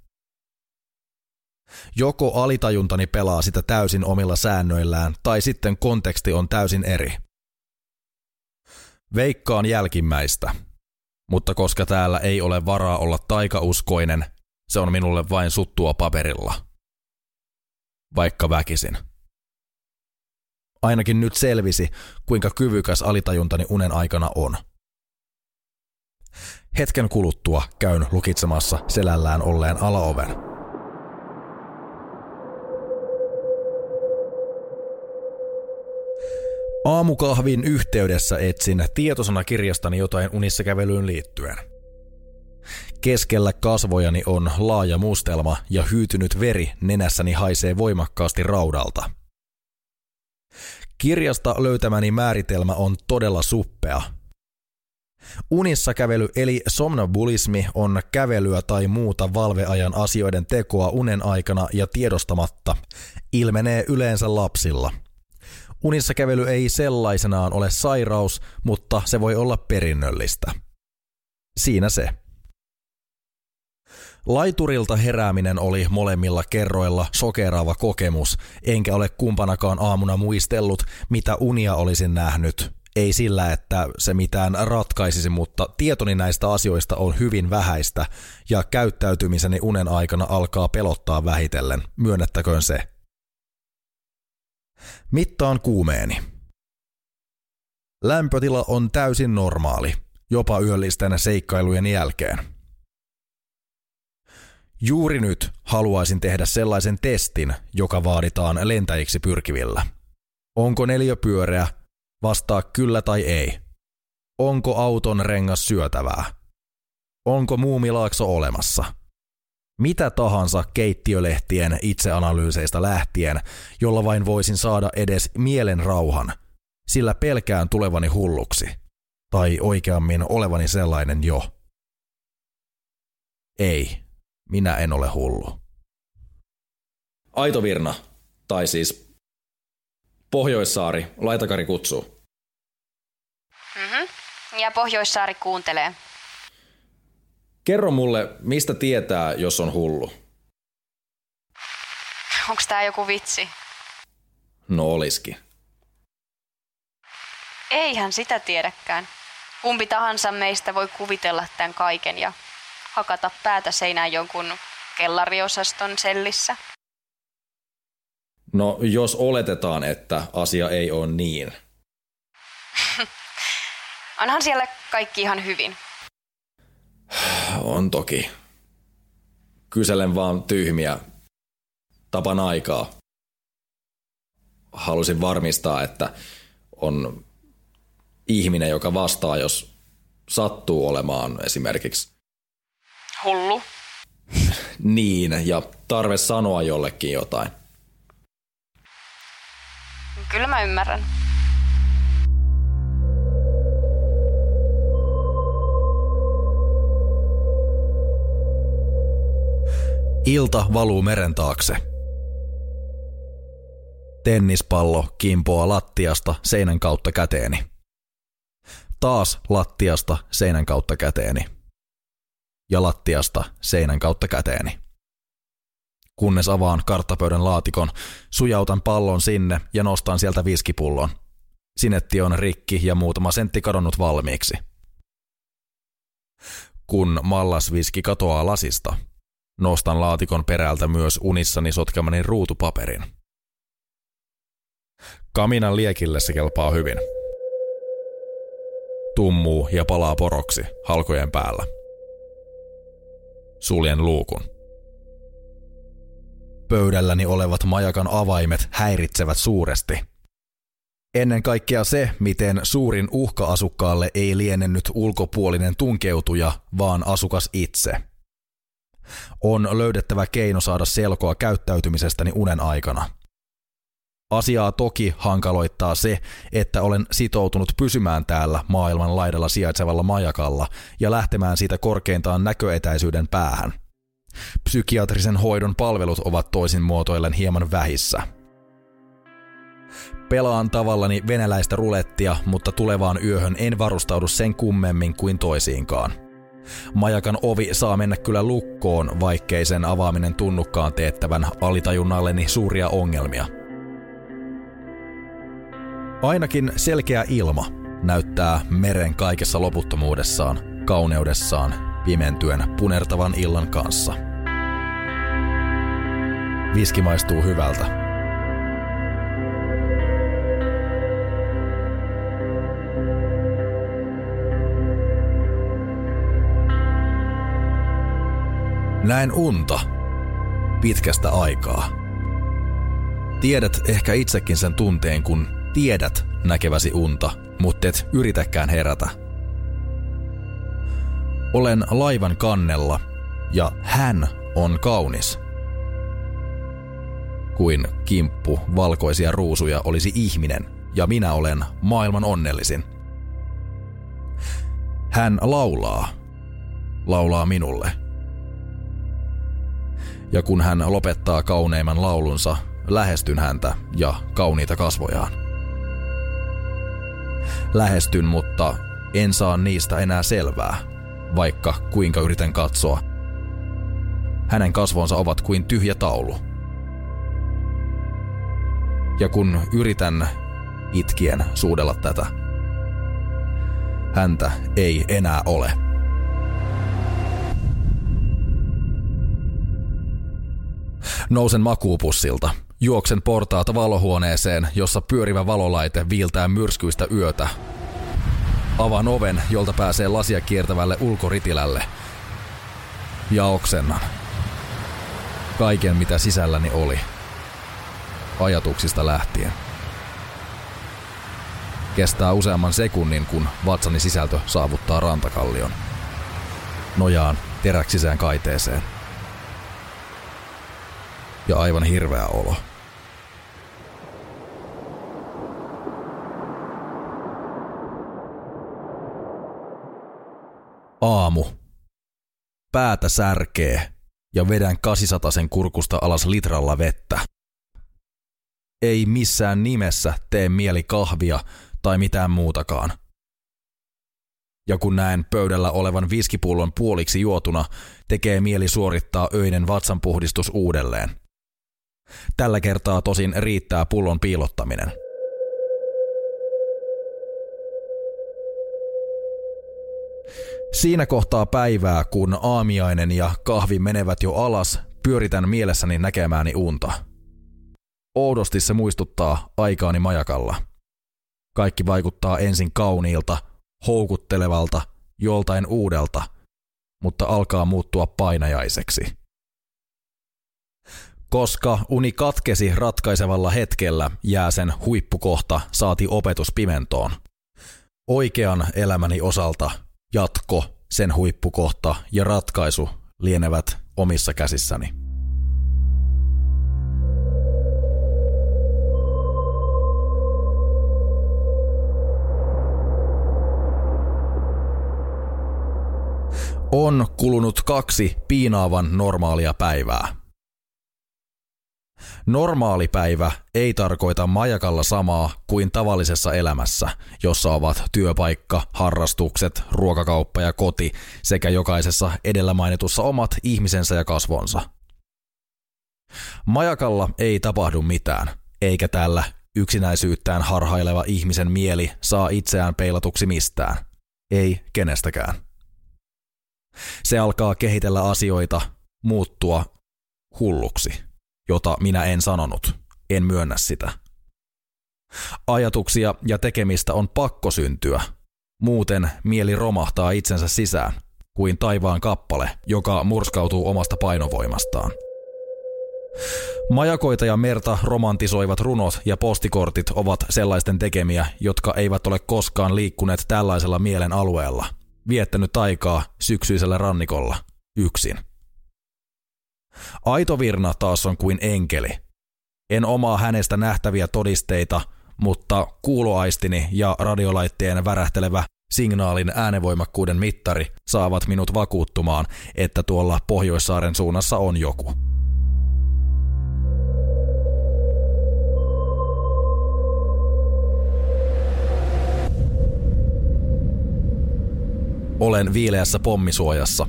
Speaker 1: Joko alitajuntani pelaa sitä täysin omilla säännöillään, tai sitten konteksti on täysin eri. Veikkaan jälkimmäistä, mutta koska täällä ei ole varaa olla taikauskoinen, se on minulle vain suttua paperilla. Vaikka väkisin. Ainakin nyt selvisi, kuinka kyvykäs alitajuntani unen aikana on. Hetken kuluttua käyn lukitsemassa selällään olleen alaoven. Aamukahvin yhteydessä etsin tietosanakirjastani jotain unissa kävelyyn liittyen. Keskellä kasvojani on laaja mustelma ja hyytynyt veri nenässäni haisee voimakkaasti raudalta. Kirjasta löytämäni määritelmä on todella suppea. Unissa kävely eli somnabulismi on kävelyä tai muuta valveajan asioiden tekoa unen aikana ja tiedostamatta, ilmenee yleensä lapsilla – Unissa kävely ei sellaisenaan ole sairaus, mutta se voi olla perinnöllistä. Siinä se. Laiturilta herääminen oli molemmilla kerroilla sokeraava kokemus, enkä ole kumpanakaan aamuna muistellut, mitä unia olisin nähnyt. Ei sillä, että se mitään ratkaisisi, mutta tietoni näistä asioista on hyvin vähäistä ja käyttäytymiseni unen aikana alkaa pelottaa vähitellen, myönnettäköön se. Mittaan kuumeeni. Lämpötila on täysin normaali, jopa yöllisten seikkailujen jälkeen. Juuri nyt haluaisin tehdä sellaisen testin, joka vaaditaan lentäjiksi pyrkivillä. Onko neljä pyöreä? Vastaa kyllä tai ei. Onko auton rengas syötävää? Onko muumilaakso olemassa? mitä tahansa keittiölehtien itseanalyyseistä lähtien, jolla vain voisin saada edes mielen rauhan, sillä pelkään tulevani hulluksi, tai oikeammin olevani sellainen jo. Ei, minä en ole hullu. Aitovirna, tai siis Pohjoissaari, Laitakari kutsuu.
Speaker 2: Mm-hmm. Ja Pohjoissaari kuuntelee.
Speaker 1: Kerro mulle, mistä tietää, jos on hullu?
Speaker 2: Onko tää joku vitsi?
Speaker 1: No oliski.
Speaker 2: Eihän sitä tiedäkään. Kumpi tahansa meistä voi kuvitella tämän kaiken ja hakata päätä seinään jonkun kellariosaston sellissä.
Speaker 1: No jos oletetaan, että asia ei ole niin. <laughs>
Speaker 2: Onhan siellä kaikki ihan hyvin.
Speaker 1: On toki. Kyselen vaan tyhmiä. Tapan aikaa. Halusin varmistaa, että on ihminen, joka vastaa, jos sattuu olemaan esimerkiksi
Speaker 2: hullu. <laughs>
Speaker 1: niin, ja tarve sanoa jollekin jotain.
Speaker 2: Kyllä mä ymmärrän.
Speaker 1: Ilta valuu meren taakse. Tennispallo kimpoaa lattiasta seinän kautta käteeni. Taas lattiasta seinän kautta käteeni. Ja lattiasta seinän kautta käteeni. Kunnes avaan karttapöydän laatikon, sujautan pallon sinne ja nostan sieltä viskipullon. Sinetti on rikki ja muutama sentti kadonnut valmiiksi. Kun mallasviski katoaa lasista, Nostan laatikon perältä myös unissani sotkemani ruutupaperin. Kaminan liekille se kelpaa hyvin. Tummuu ja palaa poroksi halkojen päällä. Suljen luukun. Pöydälläni olevat majakan avaimet häiritsevät suuresti. Ennen kaikkea se, miten suurin uhka asukkaalle ei liene nyt ulkopuolinen tunkeutuja, vaan asukas itse. On löydettävä keino saada selkoa käyttäytymisestäni unen aikana. Asiaa toki hankaloittaa se, että olen sitoutunut pysymään täällä maailman laidalla sijaitsevalla majakalla ja lähtemään siitä korkeintaan näköetäisyyden päähän. Psykiatrisen hoidon palvelut ovat toisin muotoillen hieman vähissä. Pelaan tavallani venäläistä rulettia, mutta tulevaan yöhön en varustaudu sen kummemmin kuin toisiinkaan. Majakan ovi saa mennä kyllä lukkoon, vaikkei sen avaaminen tunnukkaan teettävän alitajunnalleni suuria ongelmia – Ainakin selkeä ilma näyttää meren kaikessa loputtomuudessaan, kauneudessaan, pimentyen punertavan illan kanssa. Viski maistuu hyvältä. Näen unta pitkästä aikaa. Tiedät ehkä itsekin sen tunteen, kun Tiedät näkeväsi unta, mutta et yritäkään herätä. Olen laivan kannella ja hän on kaunis. Kuin kimppu valkoisia ruusuja olisi ihminen ja minä olen maailman onnellisin. Hän laulaa. Laulaa minulle. Ja kun hän lopettaa kauneimman laulunsa, lähestyn häntä ja kauniita kasvojaan. Lähestyn, mutta en saa niistä enää selvää, vaikka kuinka yritän katsoa. Hänen kasvonsa ovat kuin tyhjä taulu. Ja kun yritän itkien suudella tätä, häntä ei enää ole. Nousen makuupussilta Juoksen portaata valohuoneeseen, jossa pyörivä valolaite viiltää myrskyistä yötä. Avaan oven, jolta pääsee lasia kiertävälle ulkoritilälle. Ja oksennan. Kaiken, mitä sisälläni oli. Ajatuksista lähtien. Kestää useamman sekunnin, kun vatsani sisältö saavuttaa rantakallion. Nojaan teräksiseen kaiteeseen. Ja aivan hirveä olo. Aamu. Päätä särkee ja vedän kasisatasen kurkusta alas litralla vettä. Ei missään nimessä tee mieli kahvia tai mitään muutakaan. Ja kun näen pöydällä olevan viskipullon puoliksi juotuna, tekee mieli suorittaa öinen vatsanpuhdistus uudelleen. Tällä kertaa tosin riittää pullon piilottaminen – Siinä kohtaa päivää, kun aamiainen ja kahvi menevät jo alas, pyöritän mielessäni näkemääni unta. Oudosti se muistuttaa aikaani majakalla. Kaikki vaikuttaa ensin kauniilta, houkuttelevalta, joltain uudelta, mutta alkaa muuttua painajaiseksi. Koska uni katkesi ratkaisevalla hetkellä, jää sen huippukohta saati opetus pimentoon. Oikean elämäni osalta jatko, sen huippukohta ja ratkaisu lienevät omissa käsissäni. On kulunut kaksi piinaavan normaalia päivää. Normaali päivä ei tarkoita majakalla samaa kuin tavallisessa elämässä, jossa ovat työpaikka, harrastukset, ruokakauppa ja koti sekä jokaisessa edellä mainitussa omat ihmisensä ja kasvonsa. Majakalla ei tapahdu mitään, eikä täällä yksinäisyyttään harhaileva ihmisen mieli saa itseään peilatuksi mistään. Ei kenestäkään. Se alkaa kehitellä asioita, muuttua hulluksi jota minä en sanonut. En myönnä sitä. Ajatuksia ja tekemistä on pakko syntyä. Muuten mieli romahtaa itsensä sisään, kuin taivaan kappale, joka murskautuu omasta painovoimastaan. Majakoita ja merta romantisoivat runot ja postikortit ovat sellaisten tekemiä, jotka eivät ole koskaan liikkuneet tällaisella mielen alueella. Viettänyt aikaa syksyisellä rannikolla, yksin. Aito Virna taas on kuin enkeli. En omaa hänestä nähtäviä todisteita, mutta kuuloaistini ja radiolaitteen värähtelevä signaalin äänevoimakkuuden mittari saavat minut vakuuttumaan, että tuolla Pohjoissaaren suunnassa on joku. Olen viileässä pommisuojassa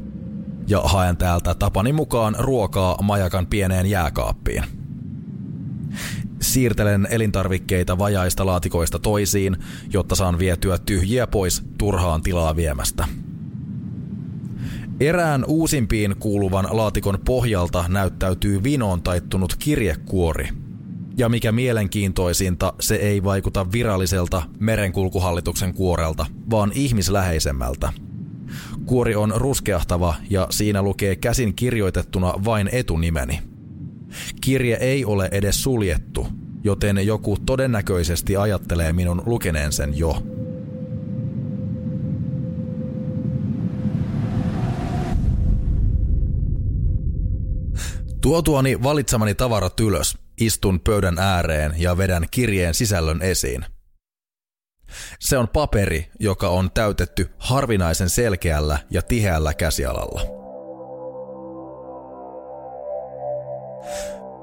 Speaker 1: ja haen täältä tapani mukaan ruokaa majakan pieneen jääkaappiin. Siirtelen elintarvikkeita vajaista laatikoista toisiin, jotta saan vietyä tyhjiä pois turhaan tilaa viemästä. Erään uusimpiin kuuluvan laatikon pohjalta näyttäytyy vinoon taittunut kirjekuori. Ja mikä mielenkiintoisinta, se ei vaikuta viralliselta merenkulkuhallituksen kuorelta, vaan ihmisläheisemmältä – Kuori on ruskeahtava ja siinä lukee käsin kirjoitettuna vain etunimeni. Kirje ei ole edes suljettu, joten joku todennäköisesti ajattelee minun lukeneen sen jo. Tuotuani valitsemani tavarat ylös, istun pöydän ääreen ja vedän kirjeen sisällön esiin – se on paperi, joka on täytetty harvinaisen selkeällä ja tiheällä käsialalla.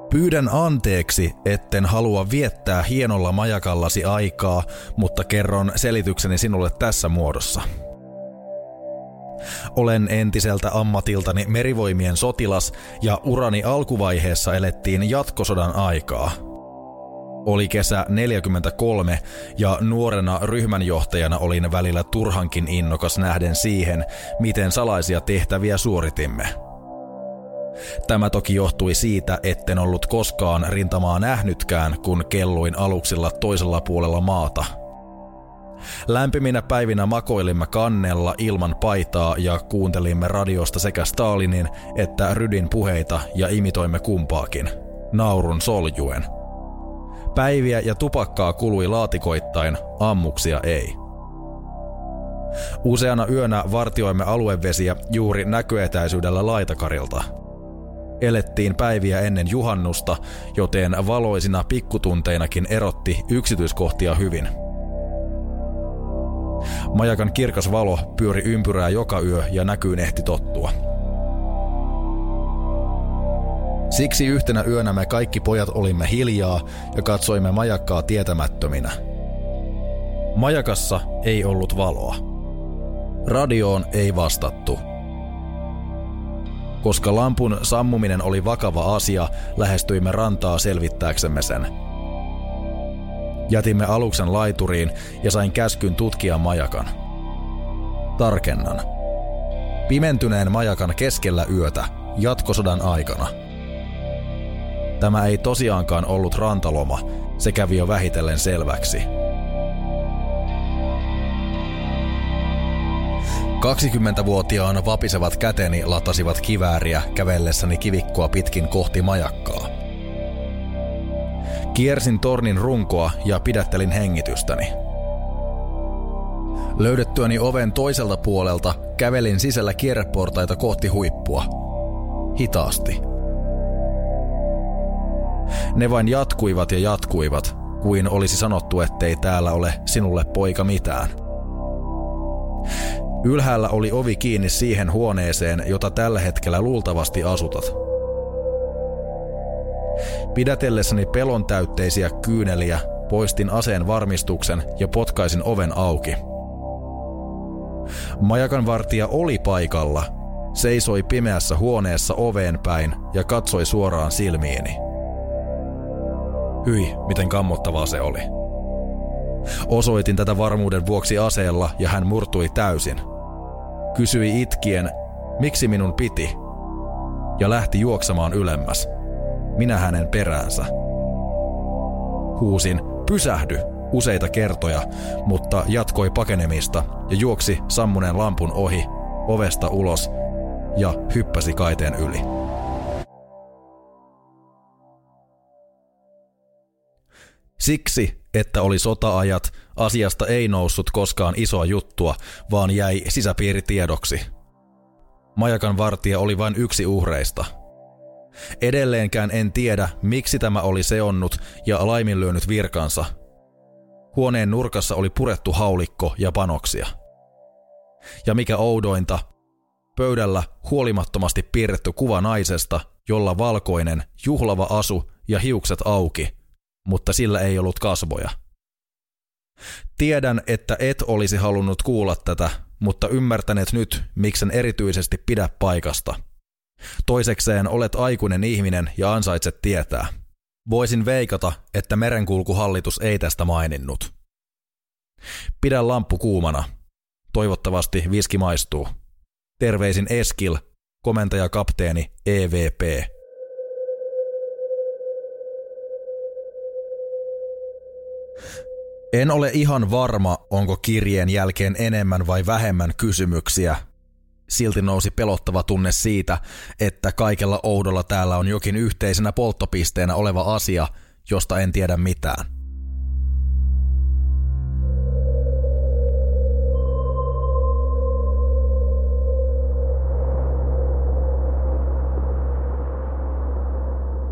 Speaker 1: Pyydän anteeksi, etten halua viettää hienolla majakallasi aikaa, mutta kerron selitykseni sinulle tässä muodossa. Olen entiseltä ammatiltani merivoimien sotilas ja urani alkuvaiheessa elettiin jatkosodan aikaa – oli kesä 43 ja nuorena ryhmänjohtajana olin välillä turhankin innokas nähden siihen, miten salaisia tehtäviä suoritimme. Tämä toki johtui siitä, etten ollut koskaan rintamaa nähnytkään, kun kelluin aluksilla toisella puolella maata. Lämpiminä päivinä makoilimme kannella ilman paitaa ja kuuntelimme radiosta sekä Stalinin että Rydin puheita ja imitoimme kumpaakin, naurun soljuen – Päiviä ja tupakkaa kului laatikoittain, ammuksia ei. Useana yönä vartioimme aluevesiä juuri näköetäisyydellä laitakarilta. Elettiin päiviä ennen juhannusta, joten valoisina pikkutunteinakin erotti yksityiskohtia hyvin. Majakan kirkas valo pyöri ympyrää joka yö ja näkyyn ehti tottua. Siksi yhtenä yönä me kaikki pojat olimme hiljaa ja katsoimme majakkaa tietämättöminä. Majakassa ei ollut valoa. Radioon ei vastattu. Koska lampun sammuminen oli vakava asia, lähestyimme rantaa selvittääksemme sen. Jätimme aluksen laituriin ja sain käskyn tutkia majakan. Tarkennan. Pimentyneen majakan keskellä yötä, jatkosodan aikana – Tämä ei tosiaankaan ollut rantaloma, se kävi jo vähitellen selväksi. 20-vuotiaana vapisevat käteni latasivat kivääriä kävellessäni kivikkoa pitkin kohti majakkaa. Kiersin tornin runkoa ja pidättelin hengitystäni. Löydettyäni oven toiselta puolelta kävelin sisällä kierreportaita kohti huippua. Hitaasti – ne vain jatkuivat ja jatkuivat, kuin olisi sanottu, ettei täällä ole sinulle poika mitään. Ylhäällä oli ovi kiinni siihen huoneeseen, jota tällä hetkellä luultavasti asutat. Pidätellessäni pelon täytteisiä kyyneliä, poistin aseen varmistuksen ja potkaisin oven auki. Majakan vartija oli paikalla, seisoi pimeässä huoneessa oveen päin ja katsoi suoraan silmiini. Hyi, miten kammottavaa se oli. Osoitin tätä varmuuden vuoksi aseella ja hän murtui täysin. Kysyi itkien, miksi minun piti, ja lähti juoksemaan ylemmäs. Minä hänen peräänsä. Huusin, pysähdy, useita kertoja, mutta jatkoi pakenemista ja juoksi sammuneen lampun ohi, ovesta ulos ja hyppäsi kaiteen yli. Siksi, että oli sotaajat, asiasta ei noussut koskaan isoa juttua, vaan jäi sisäpiiritiedoksi. Majakan vartija oli vain yksi uhreista. Edelleenkään en tiedä, miksi tämä oli seonnut ja laiminlyönyt virkansa. Huoneen nurkassa oli purettu haulikko ja panoksia. Ja mikä oudointa, pöydällä huolimattomasti piirretty kuva naisesta, jolla valkoinen, juhlava asu ja hiukset auki, mutta sillä ei ollut kasvoja. Tiedän, että et olisi halunnut kuulla tätä, mutta ymmärtäneet nyt, miksen erityisesti pidä paikasta. Toisekseen olet aikuinen ihminen ja ansaitset tietää. Voisin veikata, että merenkulkuhallitus ei tästä maininnut. Pidä lamppu kuumana. Toivottavasti viski maistuu. Terveisin Eskil, komentaja kapteeni EVP. En ole ihan varma, onko kirjeen jälkeen enemmän vai vähemmän kysymyksiä. Silti nousi pelottava tunne siitä, että kaikella oudolla täällä on jokin yhteisenä polttopisteenä oleva asia, josta en tiedä mitään.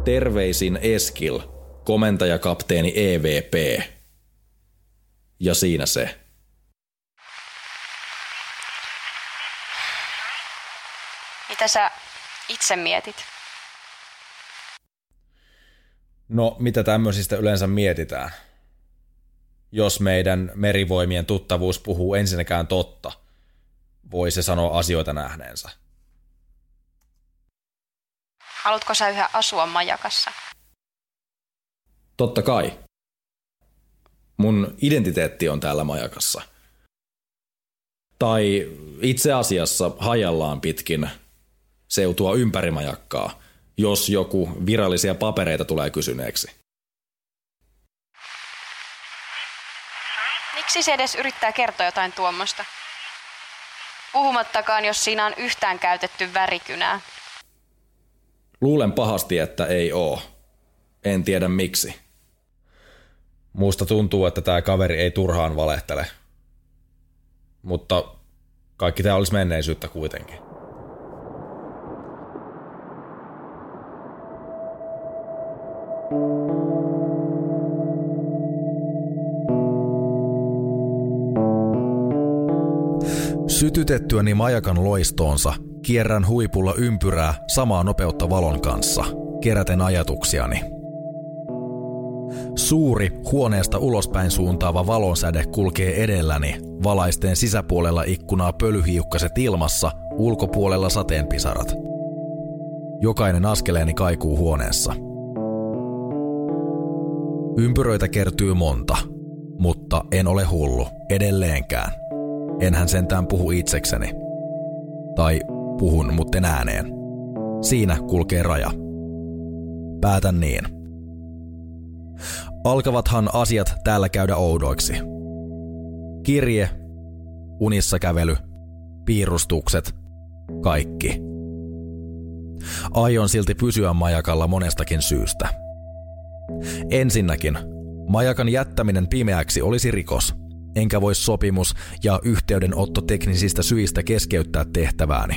Speaker 1: Terveisin Eskil, komentajakapteeni EVP. Ja siinä se.
Speaker 2: Mitä sä itse mietit?
Speaker 1: No, mitä tämmöisistä yleensä mietitään? Jos meidän merivoimien tuttavuus puhuu ensinnäkään totta, voi se sanoa asioita nähneensä.
Speaker 2: Haluatko sä yhä asua majakassa?
Speaker 1: Totta kai. Mun identiteetti on täällä majakassa. Tai itse asiassa hajallaan pitkin seutua ympäri majakkaa, jos joku virallisia papereita tulee kysyneeksi.
Speaker 2: Miksi se edes yrittää kertoa jotain tuommoista? Puhumattakaan, jos siinä on yhtään käytetty värikynää.
Speaker 1: Luulen pahasti, että ei oo. En tiedä miksi. Musta tuntuu, että tämä kaveri ei turhaan valehtele. Mutta kaikki tämä olisi menneisyyttä kuitenkin. Sytytettyäni majakan loistoonsa kierrän huipulla ympyrää samaa nopeutta valon kanssa, keräten ajatuksiani – Suuri, huoneesta ulospäin suuntaava valonsäde kulkee edelläni, valaisten sisäpuolella ikkunaa pölyhiukkaset ilmassa, ulkopuolella sateenpisarat. Jokainen askeleeni kaikuu huoneessa. Ympyröitä kertyy monta, mutta en ole hullu, edelleenkään. Enhän sentään puhu itsekseni. Tai puhun mutten ääneen. Siinä kulkee raja. Päätän niin. Alkavathan asiat täällä käydä oudoiksi. Kirje, unissa kävely, piirustukset, kaikki. Aion silti pysyä majakalla monestakin syystä. Ensinnäkin, majakan jättäminen pimeäksi olisi rikos, enkä voi sopimus ja yhteydenotto teknisistä syistä keskeyttää tehtävääni.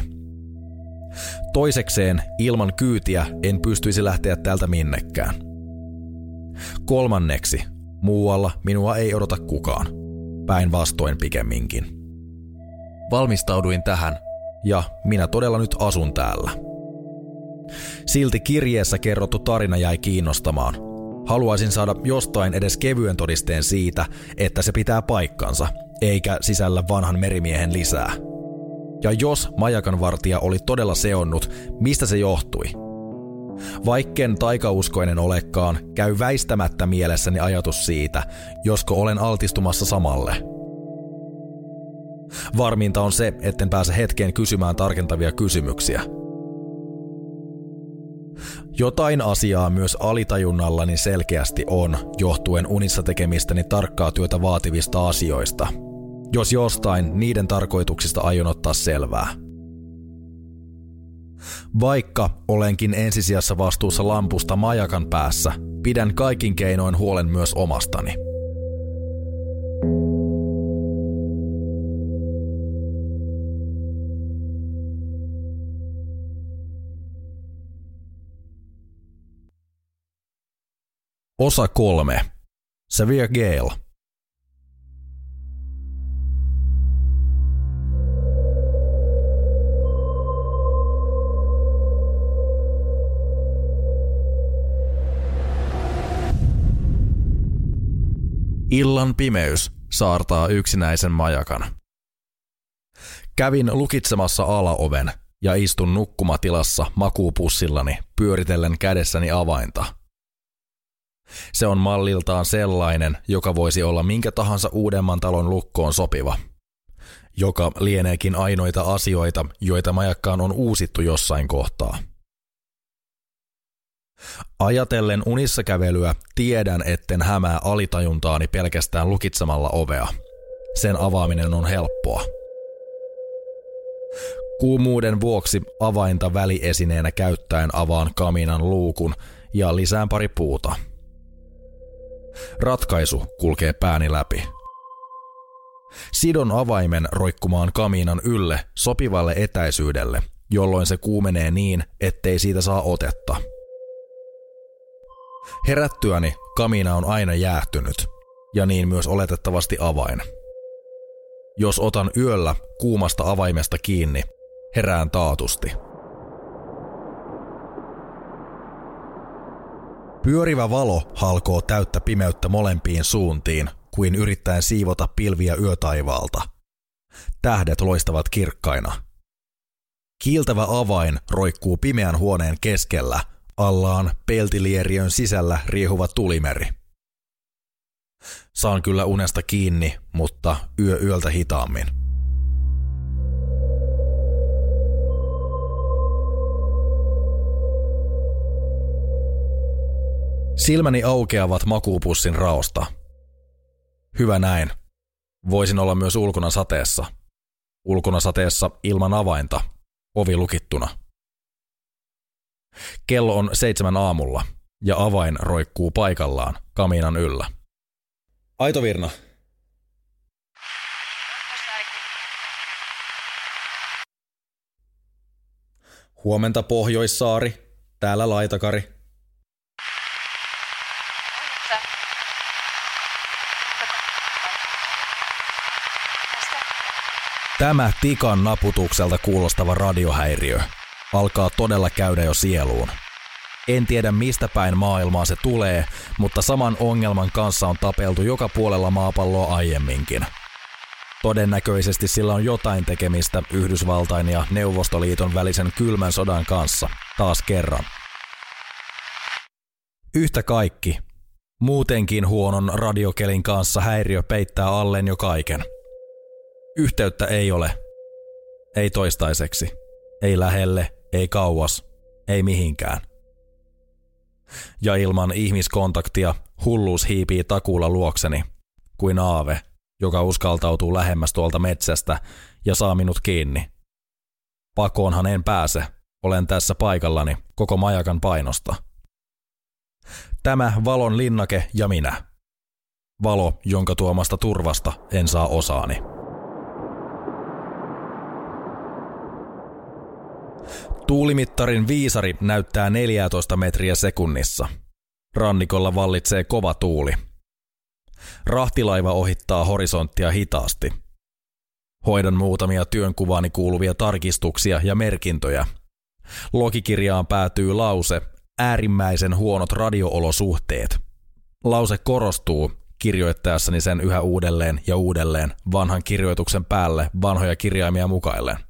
Speaker 1: Toisekseen, ilman kyytiä en pystyisi lähteä täältä minnekään. Kolmanneksi, muualla minua ei odota kukaan. Päinvastoin pikemminkin. Valmistauduin tähän, ja minä todella nyt asun täällä. Silti kirjeessä kerrottu tarina jäi kiinnostamaan. Haluaisin saada jostain edes kevyen todisteen siitä, että se pitää paikkansa, eikä sisällä vanhan merimiehen lisää. Ja jos majakan vartija oli todella seonnut, mistä se johtui – Vaikken taikauskoinen olekaan, käy väistämättä mielessäni ajatus siitä, josko olen altistumassa samalle. Varminta on se, etten pääse hetkeen kysymään tarkentavia kysymyksiä. Jotain asiaa myös alitajunnallani selkeästi on, johtuen unissa tekemistäni tarkkaa työtä vaativista asioista. Jos jostain, niiden tarkoituksista aion ottaa selvää. Vaikka olenkin ensisijassa vastuussa lampusta majakan päässä, pidän kaikin keinoin huolen myös omastani. Osa kolme. Severe Gale. Illan pimeys saartaa yksinäisen majakan. Kävin lukitsemassa alaoven ja istun nukkumatilassa makuupussillani pyöritellen kädessäni avainta. Se on malliltaan sellainen, joka voisi olla minkä tahansa uudemman talon lukkoon sopiva, joka lieneekin ainoita asioita, joita majakkaan on uusittu jossain kohtaa. Ajatellen unissa kävelyä tiedän, etten hämää alitajuntaani pelkästään lukitsemalla ovea. Sen avaaminen on helppoa. Kuumuuden vuoksi avainta väliesineenä käyttäen avaan kaminan luukun ja lisään pari puuta. Ratkaisu kulkee pääni läpi. Sidon avaimen roikkumaan kaminan ylle sopivalle etäisyydelle, jolloin se kuumenee niin, ettei siitä saa otetta – Herättyäni kamina on aina jäähtynyt, ja niin myös oletettavasti avain. Jos otan yöllä kuumasta avaimesta kiinni, herään taatusti. Pyörivä valo halkoo täyttä pimeyttä molempiin suuntiin, kuin yrittäen siivota pilviä yötaivaalta. Tähdet loistavat kirkkaina. Kiiltävä avain roikkuu pimeän huoneen keskellä – allaan peltilieriön sisällä riehuva tulimeri. Saan kyllä unesta kiinni, mutta yö yöltä hitaammin. Silmäni aukeavat makuupussin raosta. Hyvä näin. Voisin olla myös ulkona sateessa. Ulkona sateessa ilman avainta, ovi lukittuna. Kello on seitsemän aamulla ja avain roikkuu paikallaan kaminan yllä. Aito Virna. Huomenta Pohjoissaari, täällä Laitakari. Tämä tikan naputukselta kuulostava radiohäiriö alkaa todella käydä jo sieluun. En tiedä mistä päin maailmaa se tulee, mutta saman ongelman kanssa on tapeltu joka puolella maapalloa aiemminkin. Todennäköisesti sillä on jotain tekemistä Yhdysvaltain ja Neuvostoliiton välisen kylmän sodan kanssa, taas kerran. Yhtä kaikki, muutenkin huonon radiokelin kanssa häiriö peittää alleen jo kaiken. Yhteyttä ei ole. Ei toistaiseksi. Ei lähelle, ei kauas, ei mihinkään. Ja ilman ihmiskontaktia hulluus hiipii takuulla luokseni, kuin aave, joka uskaltautuu lähemmäs tuolta metsästä ja saa minut kiinni. Pakoonhan en pääse, olen tässä paikallani koko majakan painosta. Tämä valon linnake ja minä. Valo, jonka tuomasta turvasta en saa osaani. Tuulimittarin viisari näyttää 14 metriä sekunnissa. Rannikolla vallitsee kova tuuli. Rahtilaiva ohittaa horisonttia hitaasti. Hoidan muutamia työnkuvaani kuuluvia tarkistuksia ja merkintöjä. Logikirjaan päätyy lause äärimmäisen huonot radioolosuhteet. Lause korostuu kirjoittaessani sen yhä uudelleen ja uudelleen vanhan kirjoituksen päälle vanhoja kirjaimia mukaillen.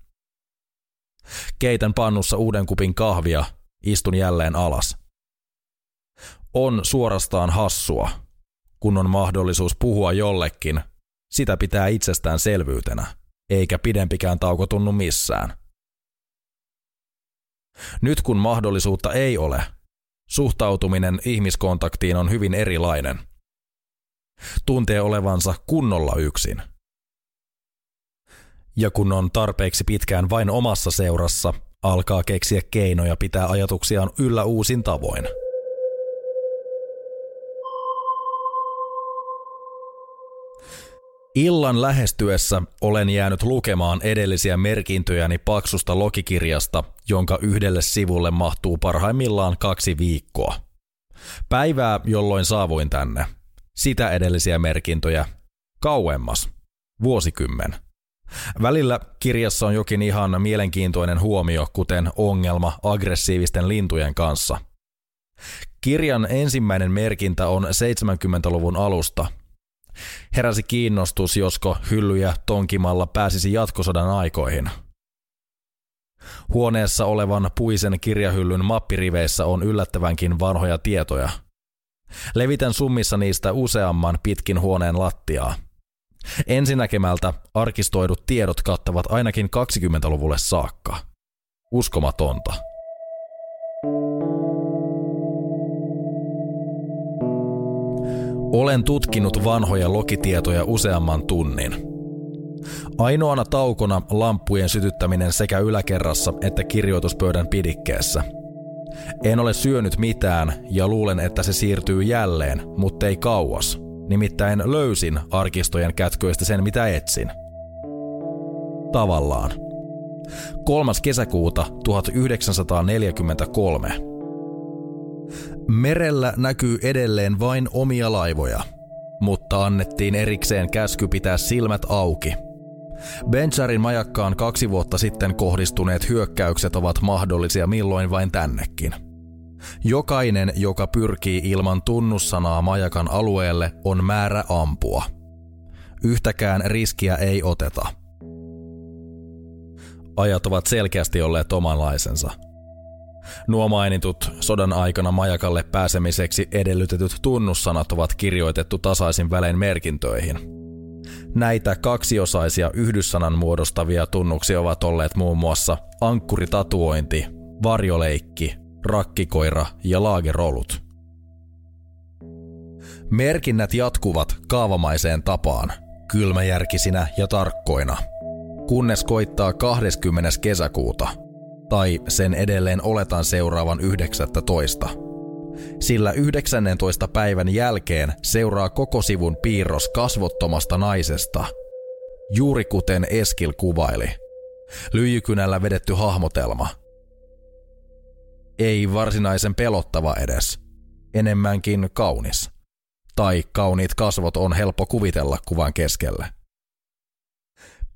Speaker 1: Keitän pannussa uuden kupin kahvia, istun jälleen alas. On suorastaan hassua, kun on mahdollisuus puhua jollekin, sitä pitää itsestäänselvyytenä, eikä pidempikään tauko tunnu missään. Nyt kun mahdollisuutta ei ole, suhtautuminen ihmiskontaktiin on hyvin erilainen. Tuntee olevansa kunnolla yksin – ja kun on tarpeeksi pitkään vain omassa seurassa, alkaa keksiä keinoja pitää ajatuksiaan yllä uusin tavoin. Illan lähestyessä olen jäänyt lukemaan edellisiä merkintöjäni paksusta logikirjasta, jonka yhdelle sivulle mahtuu parhaimmillaan kaksi viikkoa. Päivää, jolloin saavuin tänne. Sitä edellisiä merkintöjä. Kauemmas. Vuosikymmen. Välillä kirjassa on jokin ihan mielenkiintoinen huomio, kuten ongelma aggressiivisten lintujen kanssa. Kirjan ensimmäinen merkintä on 70-luvun alusta. Heräsi kiinnostus, josko hyllyjä tonkimalla pääsisi jatkosodan aikoihin. Huoneessa olevan puisen kirjahyllyn mappiriveissä on yllättävänkin vanhoja tietoja. Levitän summissa niistä useamman pitkin huoneen lattiaa – Ensinäkemältä arkistoidut tiedot kattavat ainakin 20-luvulle saakka. Uskomatonta. Olen tutkinut vanhoja lokitietoja useamman tunnin. Ainoana taukona lamppujen sytyttäminen sekä yläkerrassa että kirjoituspöydän pidikkeessä. En ole syönyt mitään ja luulen, että se siirtyy jälleen, mutta ei kauas – Nimittäin löysin arkistojen kätköistä sen, mitä etsin. Tavallaan. 3. kesäkuuta 1943. Merellä näkyy edelleen vain omia laivoja, mutta annettiin erikseen käsky pitää silmät auki. Bencharin majakkaan kaksi vuotta sitten kohdistuneet hyökkäykset ovat mahdollisia milloin vain tännekin – Jokainen, joka pyrkii ilman tunnussanaa majakan alueelle, on määrä ampua. Yhtäkään riskiä ei oteta. Ajat ovat selkeästi olleet omanlaisensa. Nuo mainitut sodan aikana majakalle pääsemiseksi edellytetyt tunnussanat ovat kirjoitettu tasaisin välein merkintöihin. Näitä kaksiosaisia yhdyssanan muodostavia tunnuksia ovat olleet muun muassa ankkuritatuointi, varjoleikki, rakkikoira ja laagerolut. Merkinnät jatkuvat kaavamaiseen tapaan, kylmäjärkisinä ja tarkkoina, kunnes koittaa 20. kesäkuuta, tai sen edelleen oletan seuraavan 19. Sillä 19. päivän jälkeen seuraa koko sivun piirros kasvottomasta naisesta, juuri kuten Eskil kuvaili. Lyijykynällä vedetty hahmotelma – ei varsinaisen pelottava edes, enemmänkin kaunis. Tai kauniit kasvot on helppo kuvitella kuvan keskelle.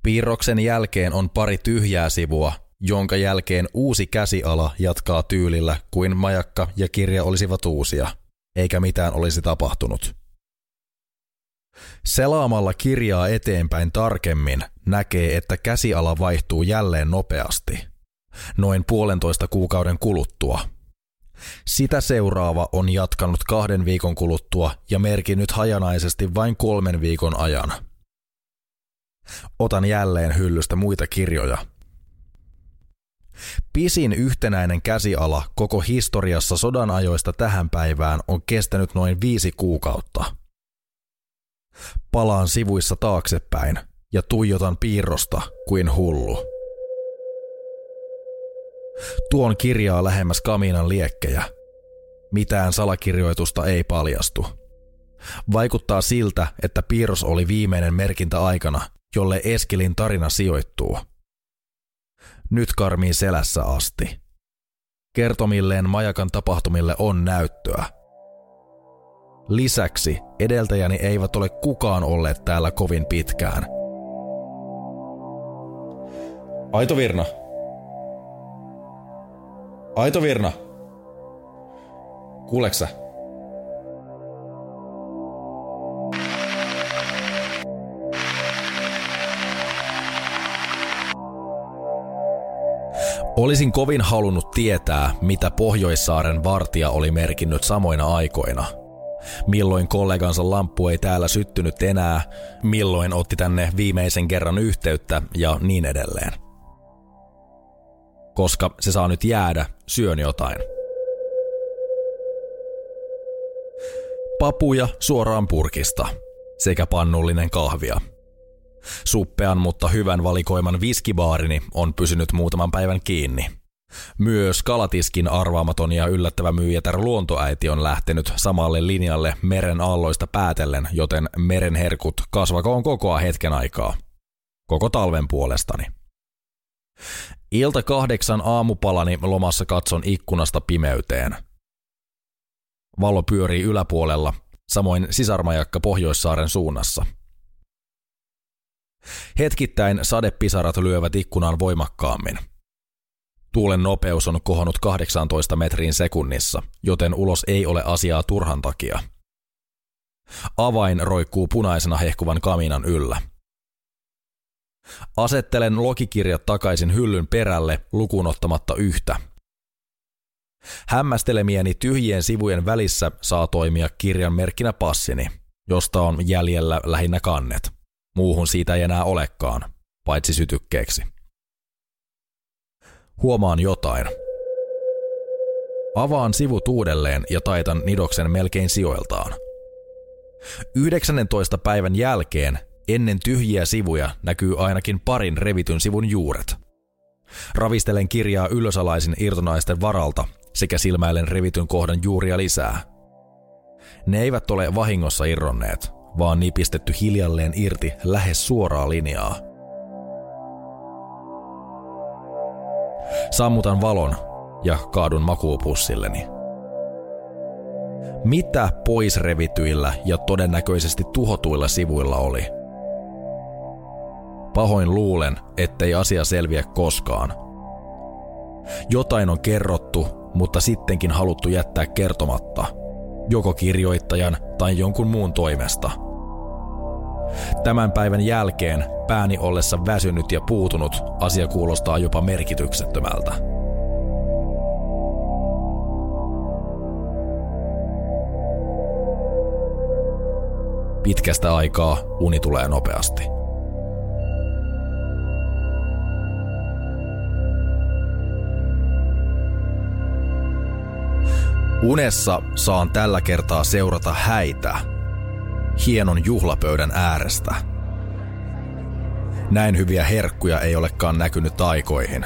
Speaker 1: Piirroksen jälkeen on pari tyhjää sivua, jonka jälkeen uusi käsiala jatkaa tyylillä kuin majakka ja kirja olisivat uusia, eikä mitään olisi tapahtunut. Selaamalla kirjaa eteenpäin tarkemmin näkee, että käsiala vaihtuu jälleen nopeasti – noin puolentoista kuukauden kuluttua. Sitä seuraava on jatkanut kahden viikon kuluttua ja merkinnyt hajanaisesti vain kolmen viikon ajan. Otan jälleen hyllystä muita kirjoja. Pisin yhtenäinen käsiala koko historiassa sodan ajoista tähän päivään on kestänyt noin viisi kuukautta. Palaan sivuissa taaksepäin ja tuijotan piirrosta kuin hullu. Tuon kirjaa lähemmäs kaminan liekkejä. Mitään salakirjoitusta ei paljastu. Vaikuttaa siltä, että piirros oli viimeinen merkintä aikana, jolle Eskilin tarina sijoittuu. Nyt karmiin selässä asti. Kertomilleen majakan tapahtumille on näyttöä. Lisäksi edeltäjäni eivät ole kukaan olleet täällä kovin pitkään. Aito Virna, Aito Virna. Kuuleksä? Olisin kovin halunnut tietää, mitä Pohjoissaaren vartija oli merkinnyt samoina aikoina. Milloin kollegansa lamppu ei täällä syttynyt enää, milloin otti tänne viimeisen kerran yhteyttä ja niin edelleen koska se saa nyt jäädä, syön jotain. Papuja suoraan purkista sekä pannullinen kahvia. Suppean mutta hyvän valikoiman viskibaarini on pysynyt muutaman päivän kiinni. Myös Kalatiskin arvaamaton ja yllättävä myyjätär luontoäiti on lähtenyt samalle linjalle meren aalloista päätellen, joten merenherkut kasvakoon kokoa hetken aikaa. Koko talven puolestani. Ilta kahdeksan aamupalani lomassa katson ikkunasta pimeyteen. Valo pyörii yläpuolella, samoin sisarmajakka Pohjoissaaren suunnassa. Hetkittäin sadepisarat lyövät ikkunaan voimakkaammin – Tuulen nopeus on kohonnut 18 metriin sekunnissa, joten ulos ei ole asiaa turhan takia. Avain roikkuu punaisena hehkuvan kaminan yllä. Asettelen logikirjat takaisin hyllyn perälle lukuun ottamatta yhtä. Hämmästelemieni tyhjien sivujen välissä saa toimia kirjan merkkinä passini, josta on jäljellä lähinnä kannet. Muuhun siitä ei enää olekaan, paitsi sytykkeeksi. Huomaan jotain. Avaan sivut uudelleen ja taitan nidoksen melkein sijoiltaan. 19. päivän jälkeen ennen tyhjiä sivuja näkyy ainakin parin revityn sivun juuret. Ravistelen kirjaa ylösalaisin irtonaisten varalta sekä silmäilen revityn kohdan juuria lisää. Ne eivät ole vahingossa irronneet, vaan nipistetty hiljalleen irti lähes suoraa linjaa – Sammutan valon ja kaadun makuupussilleni. Mitä poisrevityillä ja todennäköisesti tuhotuilla sivuilla oli? Pahoin luulen, ettei asia selviä koskaan. Jotain on kerrottu, mutta sittenkin haluttu jättää kertomatta, joko kirjoittajan tai jonkun muun toimesta – Tämän päivän jälkeen pääni ollessa väsynyt ja puutunut asia kuulostaa jopa merkityksettömältä. Pitkästä aikaa uni tulee nopeasti. Unessa saan tällä kertaa seurata häitä, hienon juhlapöydän äärestä. Näin hyviä herkkuja ei olekaan näkynyt aikoihin.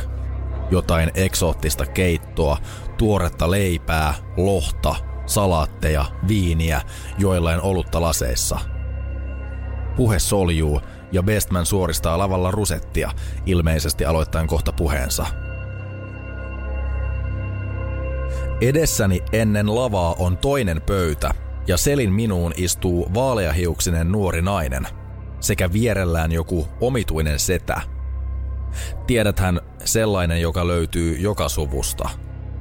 Speaker 1: Jotain eksoottista keittoa, tuoretta leipää, lohta, salaatteja, viiniä, joillain olutta laseissa. Puhe soljuu ja Bestman suoristaa lavalla rusettia, ilmeisesti aloittaen kohta puheensa. Edessäni ennen lavaa on toinen pöytä, ja selin minuun istuu vaaleahiuksinen nuori nainen sekä vierellään joku omituinen setä. Tiedäthän sellainen, joka löytyy joka suvusta.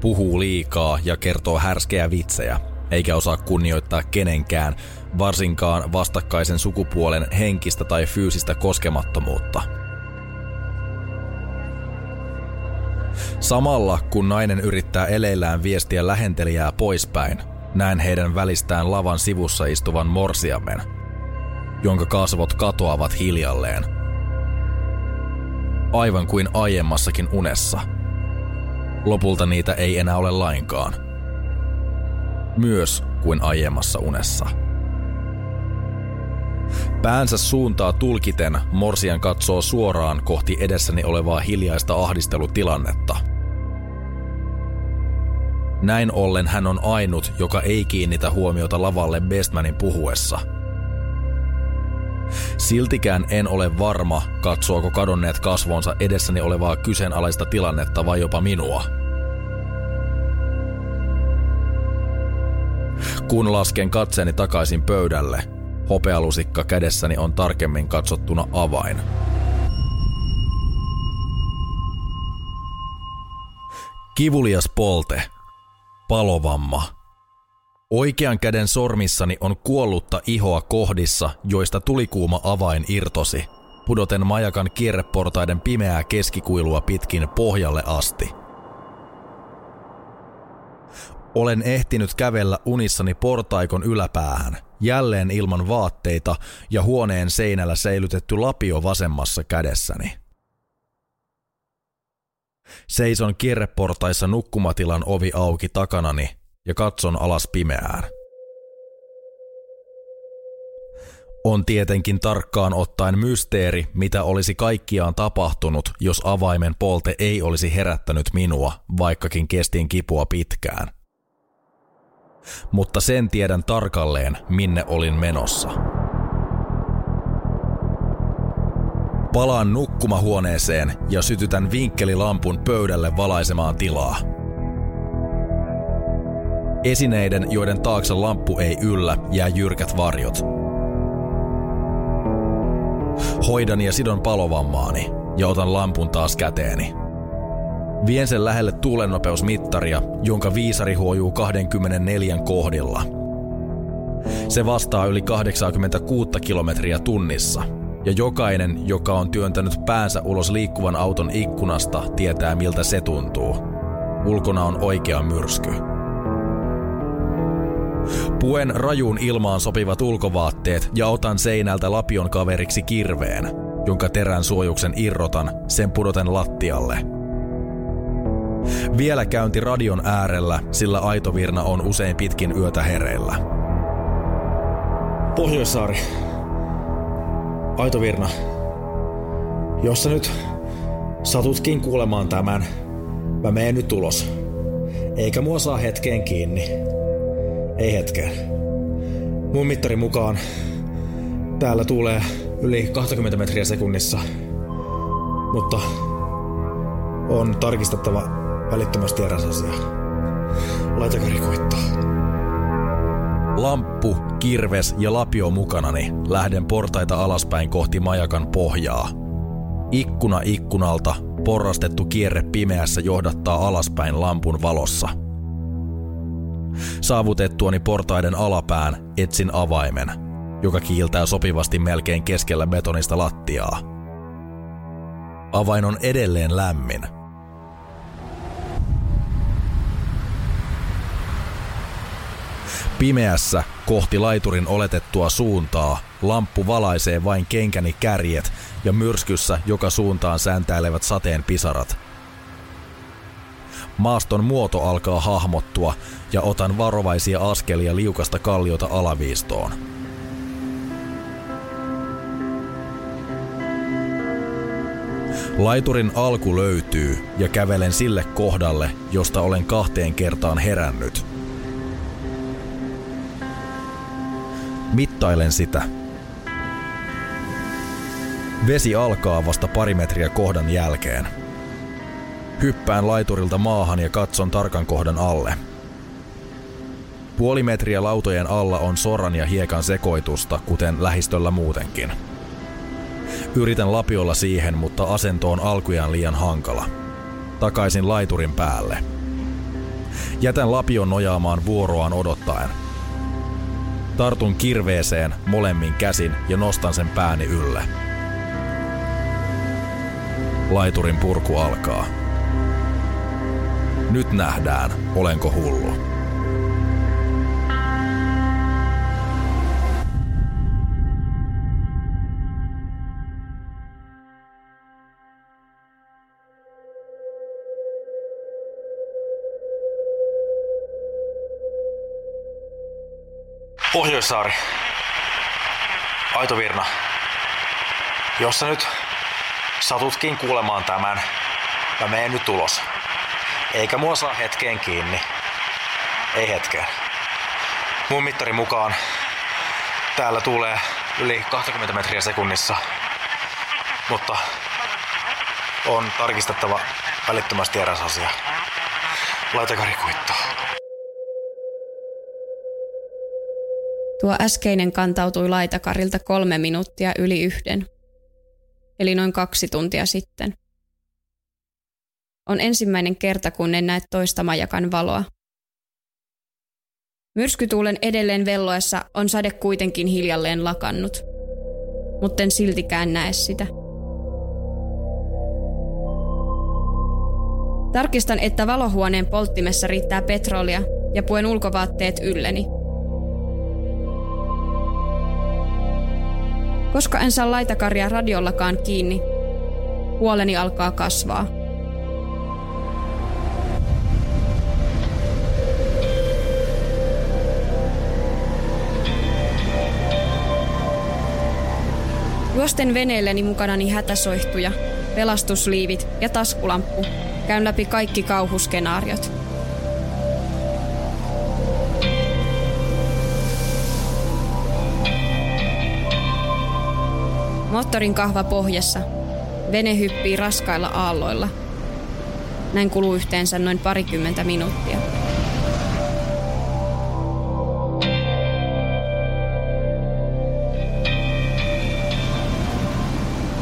Speaker 1: Puhuu liikaa ja kertoo härskeä vitsejä, eikä osaa kunnioittaa kenenkään, varsinkaan vastakkaisen sukupuolen henkistä tai fyysistä koskemattomuutta. Samalla kun nainen yrittää eleillään viestiä lähentelijää poispäin, näen heidän välistään lavan sivussa istuvan morsiamen, jonka kasvot katoavat hiljalleen. Aivan kuin aiemmassakin unessa. Lopulta niitä ei enää ole lainkaan. Myös kuin aiemmassa unessa. Päänsä suuntaa tulkiten Morsian katsoo suoraan kohti edessäni olevaa hiljaista ahdistelutilannetta – näin ollen hän on ainut, joka ei kiinnitä huomiota lavalle Bestmanin puhuessa. Siltikään en ole varma, katsoako kadonneet kasvonsa edessäni olevaa kyseenalaista tilannetta vai jopa minua. Kun lasken katseeni takaisin pöydälle, hopealusikka kädessäni on tarkemmin katsottuna avain. Kivulias polte – Palovamma. Oikean käden sormissani on kuollutta ihoa kohdissa, joista tulikuuma avain irtosi, pudoten majakan kierreportaiden pimeää keskikuilua pitkin pohjalle asti. Olen ehtinyt kävellä unissani portaikon yläpäähän, jälleen ilman vaatteita ja huoneen seinällä säilytetty lapio vasemmassa kädessäni. Seison kierreportaissa nukkumatilan ovi auki takanani ja katson alas pimeään. On tietenkin tarkkaan ottaen mysteeri, mitä olisi kaikkiaan tapahtunut, jos avaimen polte ei olisi herättänyt minua, vaikkakin kestin kipua pitkään. Mutta sen tiedän tarkalleen, minne olin menossa. Palaan nukkumahuoneeseen ja sytytän vinkkelilampun pöydälle valaisemaan tilaa. Esineiden, joiden taakse lamppu ei yllä, jää jyrkät varjot. Hoidan ja sidon palovammaani ja otan lampun taas käteeni. Vien sen lähelle tuulennopeusmittaria, jonka viisari huojuu 24 kohdilla. Se vastaa yli 86 kilometriä tunnissa – ja jokainen, joka on työntänyt päänsä ulos liikkuvan auton ikkunasta, tietää miltä se tuntuu. Ulkona on oikea myrsky. Puen rajuun ilmaan sopivat ulkovaatteet ja otan seinältä lapion kaveriksi kirveen, jonka terän suojuksen irrotan, sen pudoten lattialle. Vielä käynti radion äärellä, sillä aitovirna on usein pitkin yötä hereillä.
Speaker 3: Pohjoissaari, Aito Virna, jos sä nyt satutkin kuulemaan tämän, mä menen nyt ulos. Eikä mua saa hetkeen kiinni. Ei hetkeen. Mun mittarin mukaan täällä tulee yli 20 metriä sekunnissa. Mutta on tarkistettava välittömästi eräs asia. Laitakari koittaa.
Speaker 1: Lamppu, kirves ja lapio mukanani lähden portaita alaspäin kohti majakan pohjaa. Ikkuna ikkunalta porrastettu kierre pimeässä johdattaa alaspäin lampun valossa. Saavutettuani portaiden alapään etsin avaimen, joka kiiltää sopivasti melkein keskellä betonista lattiaa. Avain on edelleen lämmin – Pimeässä kohti laiturin oletettua suuntaa lamppu valaisee vain kenkäni kärjet ja myrskyssä joka suuntaan sääntäilevät sateen pisarat. Maaston muoto alkaa hahmottua ja otan varovaisia askelia liukasta kalliota alaviistoon. Laiturin alku löytyy ja kävelen sille kohdalle, josta olen kahteen kertaan herännyt – Mittailen sitä. Vesi alkaa vasta pari metriä kohdan jälkeen. Hyppään laiturilta maahan ja katson tarkan kohdan alle. Puoli metriä lautojen alla on soran ja hiekan sekoitusta, kuten lähistöllä muutenkin. Yritän lapiolla siihen, mutta asento on alkujaan liian hankala. Takaisin laiturin päälle. Jätän lapion nojaamaan vuoroaan odottaen – Tartun kirveeseen molemmin käsin ja nostan sen pääni ylle. Laiturin purku alkaa. Nyt nähdään, olenko hullu.
Speaker 3: Virna. Jos sä nyt satutkin kuulemaan tämän, mä menen nyt ulos. Eikä mua saa hetkeen kiinni. Ei hetkeen. Mun mittari mukaan täällä tulee yli 20 metriä sekunnissa. Mutta on tarkistettava välittömästi eräs asia. Laitakari kuittaa.
Speaker 2: Tuo äskeinen kantautui laitakarilta kolme minuuttia yli yhden, eli noin kaksi tuntia sitten. On ensimmäinen kerta, kun en näe toista majakan valoa. Myrskytuulen edelleen velloessa on sade kuitenkin hiljalleen lakannut, mutta en siltikään näe sitä. Tarkistan, että valohuoneen polttimessa riittää petrolia ja puen ulkovaatteet ylleni – Koska en saa laitakarja radiollakaan kiinni, huoleni alkaa kasvaa. Juosten veneelleni mukanani hätäsoihtuja, pelastusliivit ja taskulamppu. Käyn läpi kaikki kauhuskenaariot. Moottorin kahva pohjassa. Vene hyppii raskailla aalloilla. Näin kuluu yhteensä noin parikymmentä minuuttia.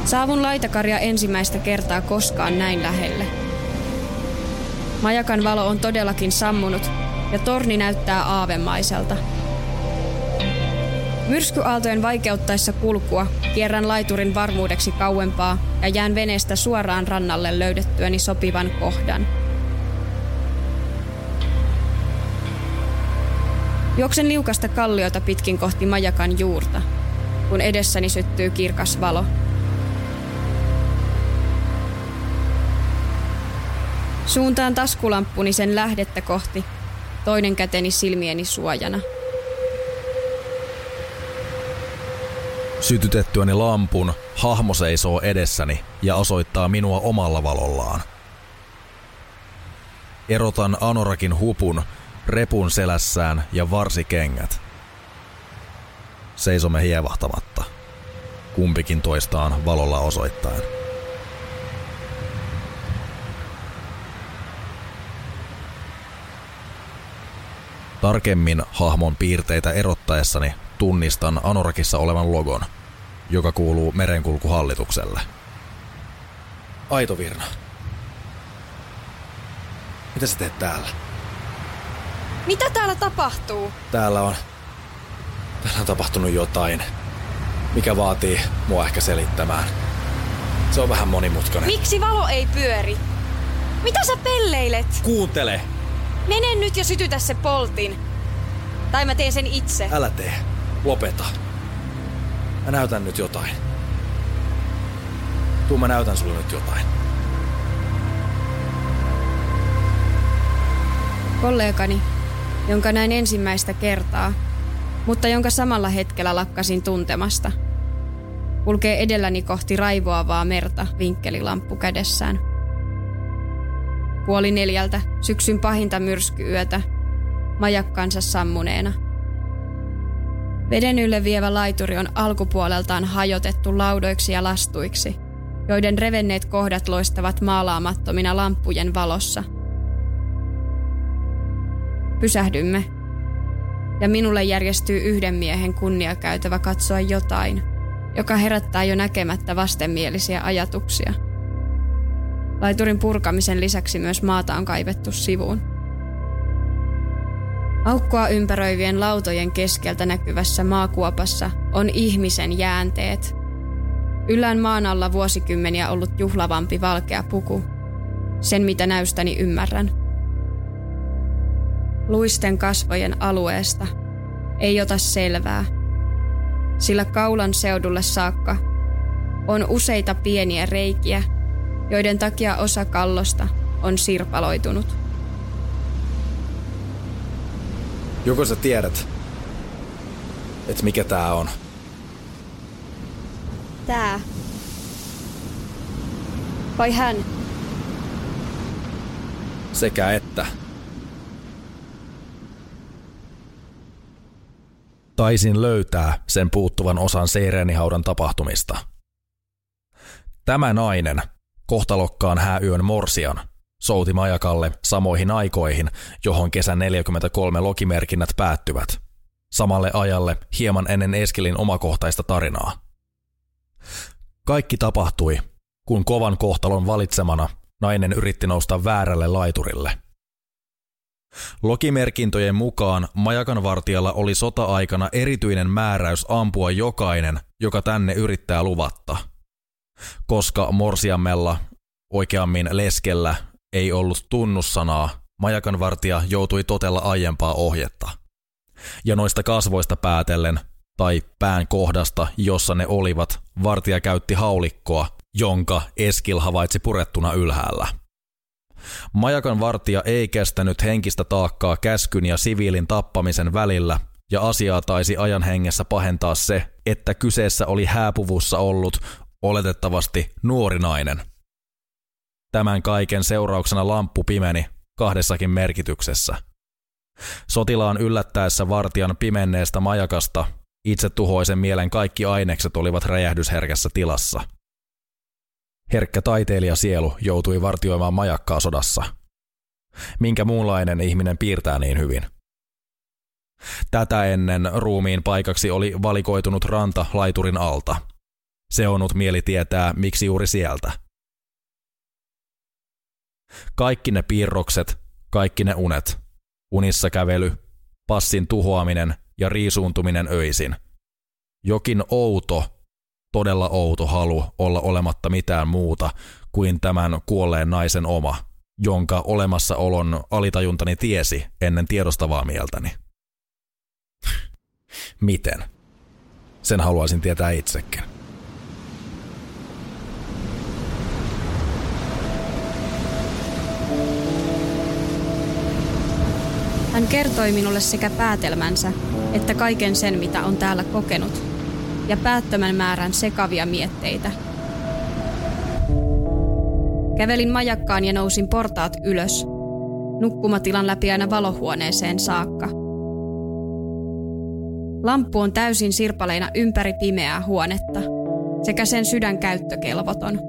Speaker 2: Saavun laitakarja ensimmäistä kertaa koskaan näin lähelle. Majakan valo on todellakin sammunut ja torni näyttää aavemaiselta. Myrskyaaltojen vaikeuttaessa kulkua kierrän laiturin varmuudeksi kauempaa ja jään veneestä suoraan rannalle löydettyäni sopivan kohdan. Juoksen liukasta kalliota pitkin kohti majakan juurta, kun edessäni syttyy kirkas valo – Suuntaan taskulamppuni sen lähdettä kohti, toinen käteni silmieni suojana.
Speaker 1: Sytytettyäni lampun, hahmo seisoo edessäni ja osoittaa minua omalla valollaan. Erotan Anorakin hupun, repun selässään ja varsikengät. Seisomme hievahtamatta. Kumpikin toistaan valolla osoittaen. Tarkemmin hahmon piirteitä erottaessani tunnistan Anorakissa olevan logon, joka kuuluu merenkulkuhallitukselle. Aito Virna. Mitä sä teet täällä?
Speaker 2: Mitä täällä tapahtuu?
Speaker 1: Täällä on... Täällä on tapahtunut jotain, mikä vaatii mua ehkä selittämään. Se on vähän monimutkainen.
Speaker 2: Miksi valo ei pyöri? Mitä sä pelleilet?
Speaker 1: Kuuntele!
Speaker 2: Mene nyt ja sytytä se poltin. Tai mä teen sen itse.
Speaker 1: Älä tee. Lopeta. Mä näytän nyt jotain. Tuu mä näytän sulle nyt jotain.
Speaker 2: Kollegani, jonka näin ensimmäistä kertaa, mutta jonka samalla hetkellä lakkasin tuntemasta, kulkee edelläni kohti raivoavaa merta vinkkelilamppu kädessään. Puoli neljältä, syksyn pahinta myrskyyötä, majakkansa sammuneena. Veden ylle vievä laituri on alkupuoleltaan hajotettu laudoiksi ja lastuiksi, joiden revenneet kohdat loistavat maalaamattomina lamppujen valossa. Pysähdymme, ja minulle järjestyy yhden miehen kunniakäytävä katsoa jotain, joka herättää jo näkemättä vastenmielisiä ajatuksia. Laiturin purkamisen lisäksi myös maata on kaivettu sivuun. Aukkoa ympäröivien lautojen keskeltä näkyvässä maakuopassa on ihmisen jäänteet. Yllään maan alla vuosikymmeniä ollut juhlavampi valkea puku. Sen mitä näystäni ymmärrän. Luisten kasvojen alueesta ei ota selvää, sillä kaulan seudulle saakka on useita pieniä reikiä, joiden takia osa kallosta on sirpaloitunut.
Speaker 1: Joko sä tiedät, että mikä tää on?
Speaker 2: Tää. Vai hän?
Speaker 1: Sekä että. Taisin löytää sen puuttuvan osan Seireenihaudan tapahtumista. Tämä nainen, kohtalokkaan hääyön morsian, souti Majakalle samoihin aikoihin, johon kesän 43 lokimerkinnät päättyvät. Samalle ajalle hieman ennen Eskelin omakohtaista tarinaa. Kaikki tapahtui, kun kovan kohtalon valitsemana nainen yritti nousta väärälle laiturille. Lokimerkintöjen mukaan majakan vartijalla oli sota-aikana erityinen määräys ampua jokainen, joka tänne yrittää luvatta. Koska Morsiammella, oikeammin Leskellä, ei ollut tunnussanaa, majakanvartija joutui totella aiempaa ohjetta. Ja noista kasvoista päätellen, tai pään kohdasta, jossa ne olivat, vartija käytti haulikkoa, jonka Eskil havaitsi purettuna ylhäällä. Majakan vartija ei kestänyt henkistä taakkaa käskyn ja siviilin tappamisen välillä ja asiaa taisi ajan hengessä pahentaa se, että kyseessä oli hääpuvussa ollut oletettavasti nuori nainen. Tämän kaiken seurauksena lamppu pimeni kahdessakin merkityksessä. Sotilaan yllättäessä vartijan pimenneestä majakasta itse tuhoisen mielen kaikki ainekset olivat räjähdysherkässä tilassa. Herkkä taiteilija sielu joutui vartioimaan majakkaa sodassa. Minkä muunlainen ihminen piirtää niin hyvin? Tätä ennen ruumiin paikaksi oli valikoitunut ranta laiturin alta. Se onut mieli tietää, miksi juuri sieltä. Kaikki ne piirrokset, kaikki ne unet, unissa kävely, passin tuhoaminen ja riisuuntuminen öisin. Jokin outo, todella outo halu olla olematta mitään muuta kuin tämän kuolleen naisen oma, jonka olemassaolon alitajuntani tiesi ennen tiedostavaa mieltäni. Miten? Sen haluaisin tietää itsekin.
Speaker 2: Hän kertoi minulle sekä päätelmänsä, että kaiken sen, mitä on täällä kokenut, ja päättömän määrän sekavia mietteitä. Kävelin majakkaan ja nousin portaat ylös, nukkumatilan läpi aina valohuoneeseen saakka – Lamppu on täysin sirpaleina ympäri pimeää huonetta, sekä sen sydän käyttökelvoton.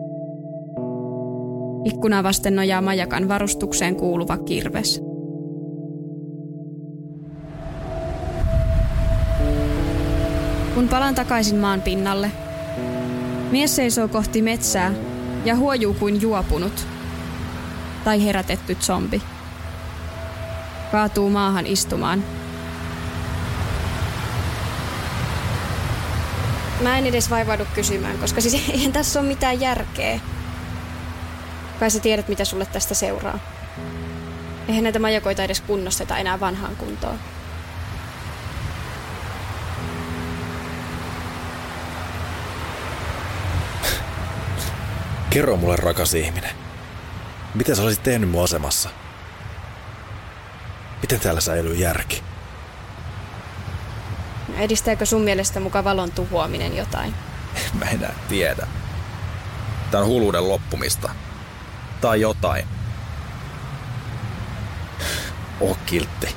Speaker 2: Ikkuna vasten nojaa majakan varustukseen kuuluva kirves. Kun palan takaisin maan pinnalle, mies seisoo kohti metsää ja huojuu kuin juopunut tai herätetty zombi. Kaatuu maahan istumaan Mä en edes vaivaudu kysymään, koska siis <laughs> eihän tässä ole mitään järkeä. Kai sä tiedät, mitä sulle tästä seuraa. Eihän näitä majakoita edes kunnosteta enää vanhaan kuntoon.
Speaker 1: Kerro mulle, rakas ihminen. Miten sä olisit tehnyt mun asemassa? Miten täällä säilyy järki?
Speaker 2: Edistääkö sun mielestä muka valon tuhoaminen jotain? <laughs>
Speaker 1: Mä enää tiedä. Tää on hulluuden loppumista. Tai jotain. <sighs> Oh kiltti.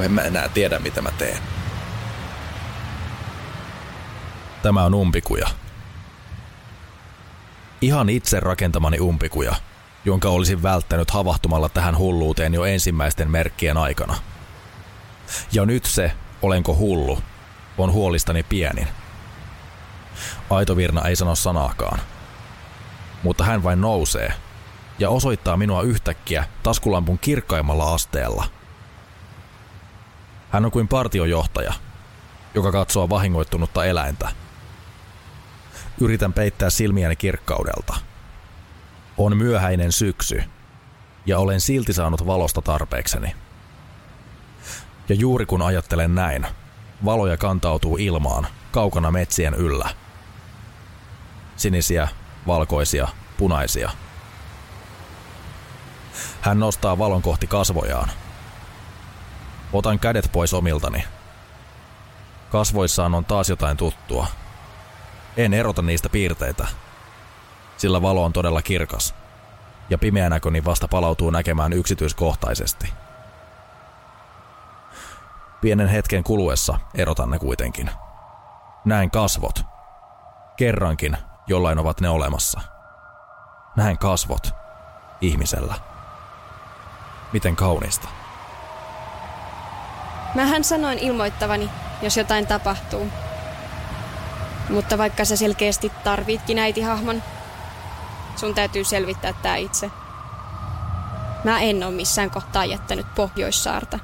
Speaker 1: En mä enää tiedä, mitä mä teen. Tämä on umpikuja. Ihan itse rakentamani umpikuja, jonka olisin välttänyt havahtumalla tähän hulluuteen jo ensimmäisten merkkien aikana – ja nyt se, olenko hullu, on huolistani pienin. Aitovirna ei sano sanaakaan. Mutta hän vain nousee ja osoittaa minua yhtäkkiä taskulampun kirkkaimmalla asteella. Hän on kuin partiojohtaja, joka katsoo vahingoittunutta eläintä. Yritän peittää silmiäni kirkkaudelta. On myöhäinen syksy, ja olen silti saanut valosta tarpeekseni. Ja juuri kun ajattelen näin, valoja kantautuu ilmaan, kaukana metsien yllä. Sinisiä, valkoisia, punaisia. Hän nostaa valon kohti kasvojaan. Otan kädet pois omiltani. Kasvoissaan on taas jotain tuttua. En erota niistä piirteitä, sillä valo on todella kirkas, ja pimeä näköni vasta palautuu näkemään yksityiskohtaisesti – Pienen hetken kuluessa erotan ne kuitenkin. Näen kasvot. Kerrankin jollain ovat ne olemassa. Näen kasvot. Ihmisellä. Miten kaunista.
Speaker 2: Mähän sanoin ilmoittavani, jos jotain tapahtuu. Mutta vaikka sä selkeästi tarvitkin äitihahmon, sun täytyy selvittää tää itse. Mä en oo missään kohtaa jättänyt Pohjoissaarta.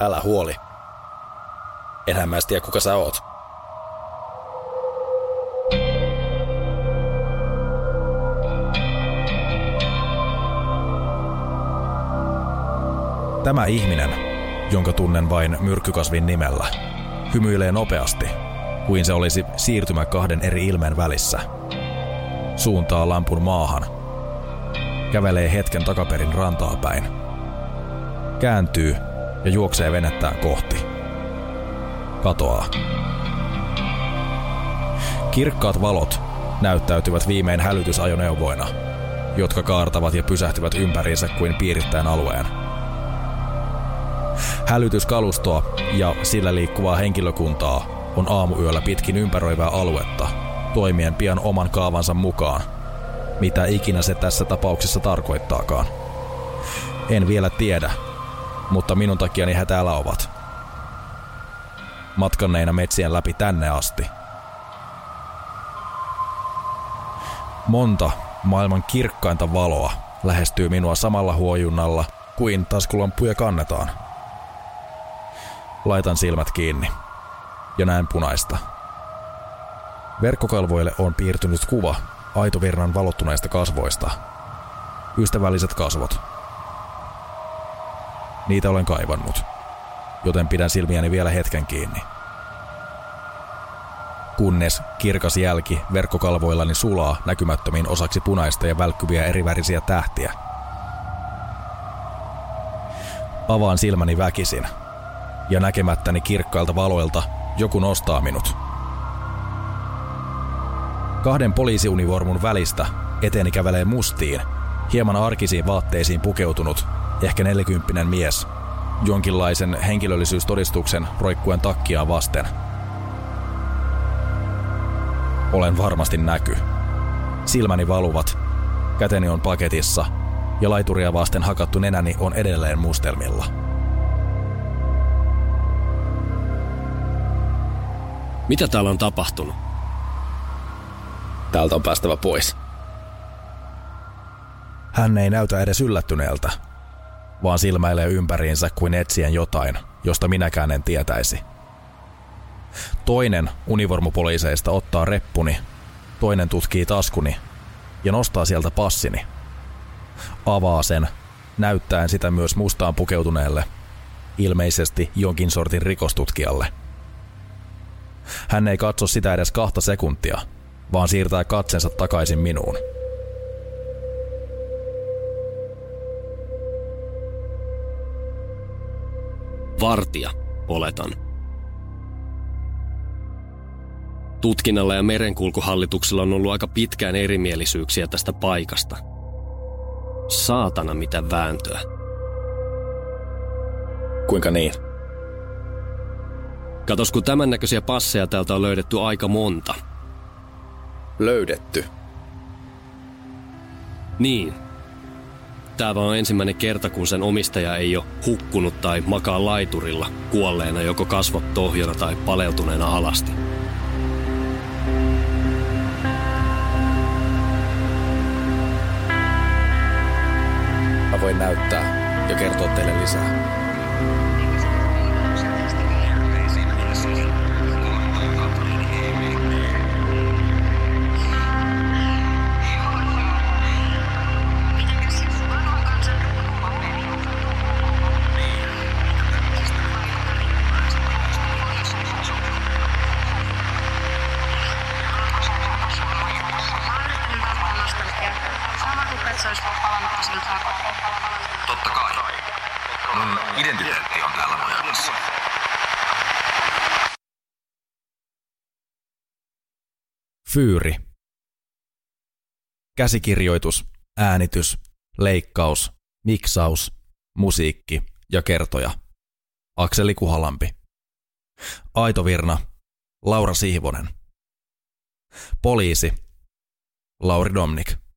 Speaker 1: Älä huoli. Enhän mä tiedä, kuka sä oot. Tämä ihminen, jonka tunnen vain myrkkykasvin nimellä, hymyilee nopeasti, kuin se olisi siirtymä kahden eri ilmeen välissä. Suuntaa lampun maahan. Kävelee hetken takaperin rantaa päin. Kääntyy ja juoksee venettään kohti. Katoaa. Kirkkaat valot näyttäytyvät viimein hälytysajoneuvoina, jotka kaartavat ja pysähtyvät ympäriinsä kuin piirittäen alueen. Hälytyskalustoa ja sillä liikkuvaa henkilökuntaa on aamuyöllä pitkin ympäröivää aluetta, toimien pian oman kaavansa mukaan, mitä ikinä se tässä tapauksessa tarkoittaakaan. En vielä tiedä, mutta minun takiani he täällä ovat. Matkanneina metsien läpi tänne asti. Monta maailman kirkkainta valoa lähestyy minua samalla huojunnalla kuin taskulampuja kannetaan. Laitan silmät kiinni ja näen punaista. Verkkokalvoille on piirtynyt kuva aitovirran valottuneista kasvoista. Ystävälliset kasvot. Niitä olen kaivannut, joten pidän silmiäni vielä hetken kiinni. Kunnes kirkas jälki verkkokalvoillani sulaa näkymättömiin osaksi punaista ja välkkyviä erivärisiä tähtiä. Avaan silmäni väkisin, ja näkemättäni kirkkailta valoilta joku nostaa minut. Kahden poliisiunivormun välistä eteni kävelee mustiin, hieman arkisiin vaatteisiin pukeutunut, ehkä nelikymppinen mies, jonkinlaisen henkilöllisyystodistuksen roikkuen takkia vasten. Olen varmasti näky. Silmäni valuvat, käteni on paketissa ja laituria vasten hakattu nenäni on edelleen mustelmilla.
Speaker 4: Mitä täällä on tapahtunut? Täältä on päästävä pois.
Speaker 1: Hän ei näytä edes yllättyneeltä, vaan silmäilee ympäriinsä kuin etsien jotain, josta minäkään en tietäisi. Toinen univormupoliiseista ottaa reppuni, toinen tutkii taskuni ja nostaa sieltä passini. Avaa sen, näyttäen sitä myös mustaan pukeutuneelle, ilmeisesti jonkin sortin rikostutkijalle. Hän ei katso sitä edes kahta sekuntia, vaan siirtää katsensa takaisin minuun.
Speaker 4: Vartija, oletan. Tutkinnalla ja merenkulkuhallituksella on ollut aika pitkään erimielisyyksiä tästä paikasta. Saatana mitä vääntöä.
Speaker 1: Kuinka niin?
Speaker 4: Katos, kun tämän näköisiä passeja täältä on löydetty aika monta.
Speaker 1: Löydetty.
Speaker 4: Niin. Tämä on ensimmäinen kerta, kun sen omistaja ei ole hukkunut tai makaa laiturilla, kuolleena joko kasvot tohjona tai paleutuneena alasti.
Speaker 1: Mä voin näyttää ja kertoa teille lisää. Fyyri. Käsikirjoitus, äänitys, leikkaus, miksaus, musiikki ja kertoja. Akseli Kuhalampi. Aitovirna, Laura Siivonen. Poliisi, Lauri Domnik.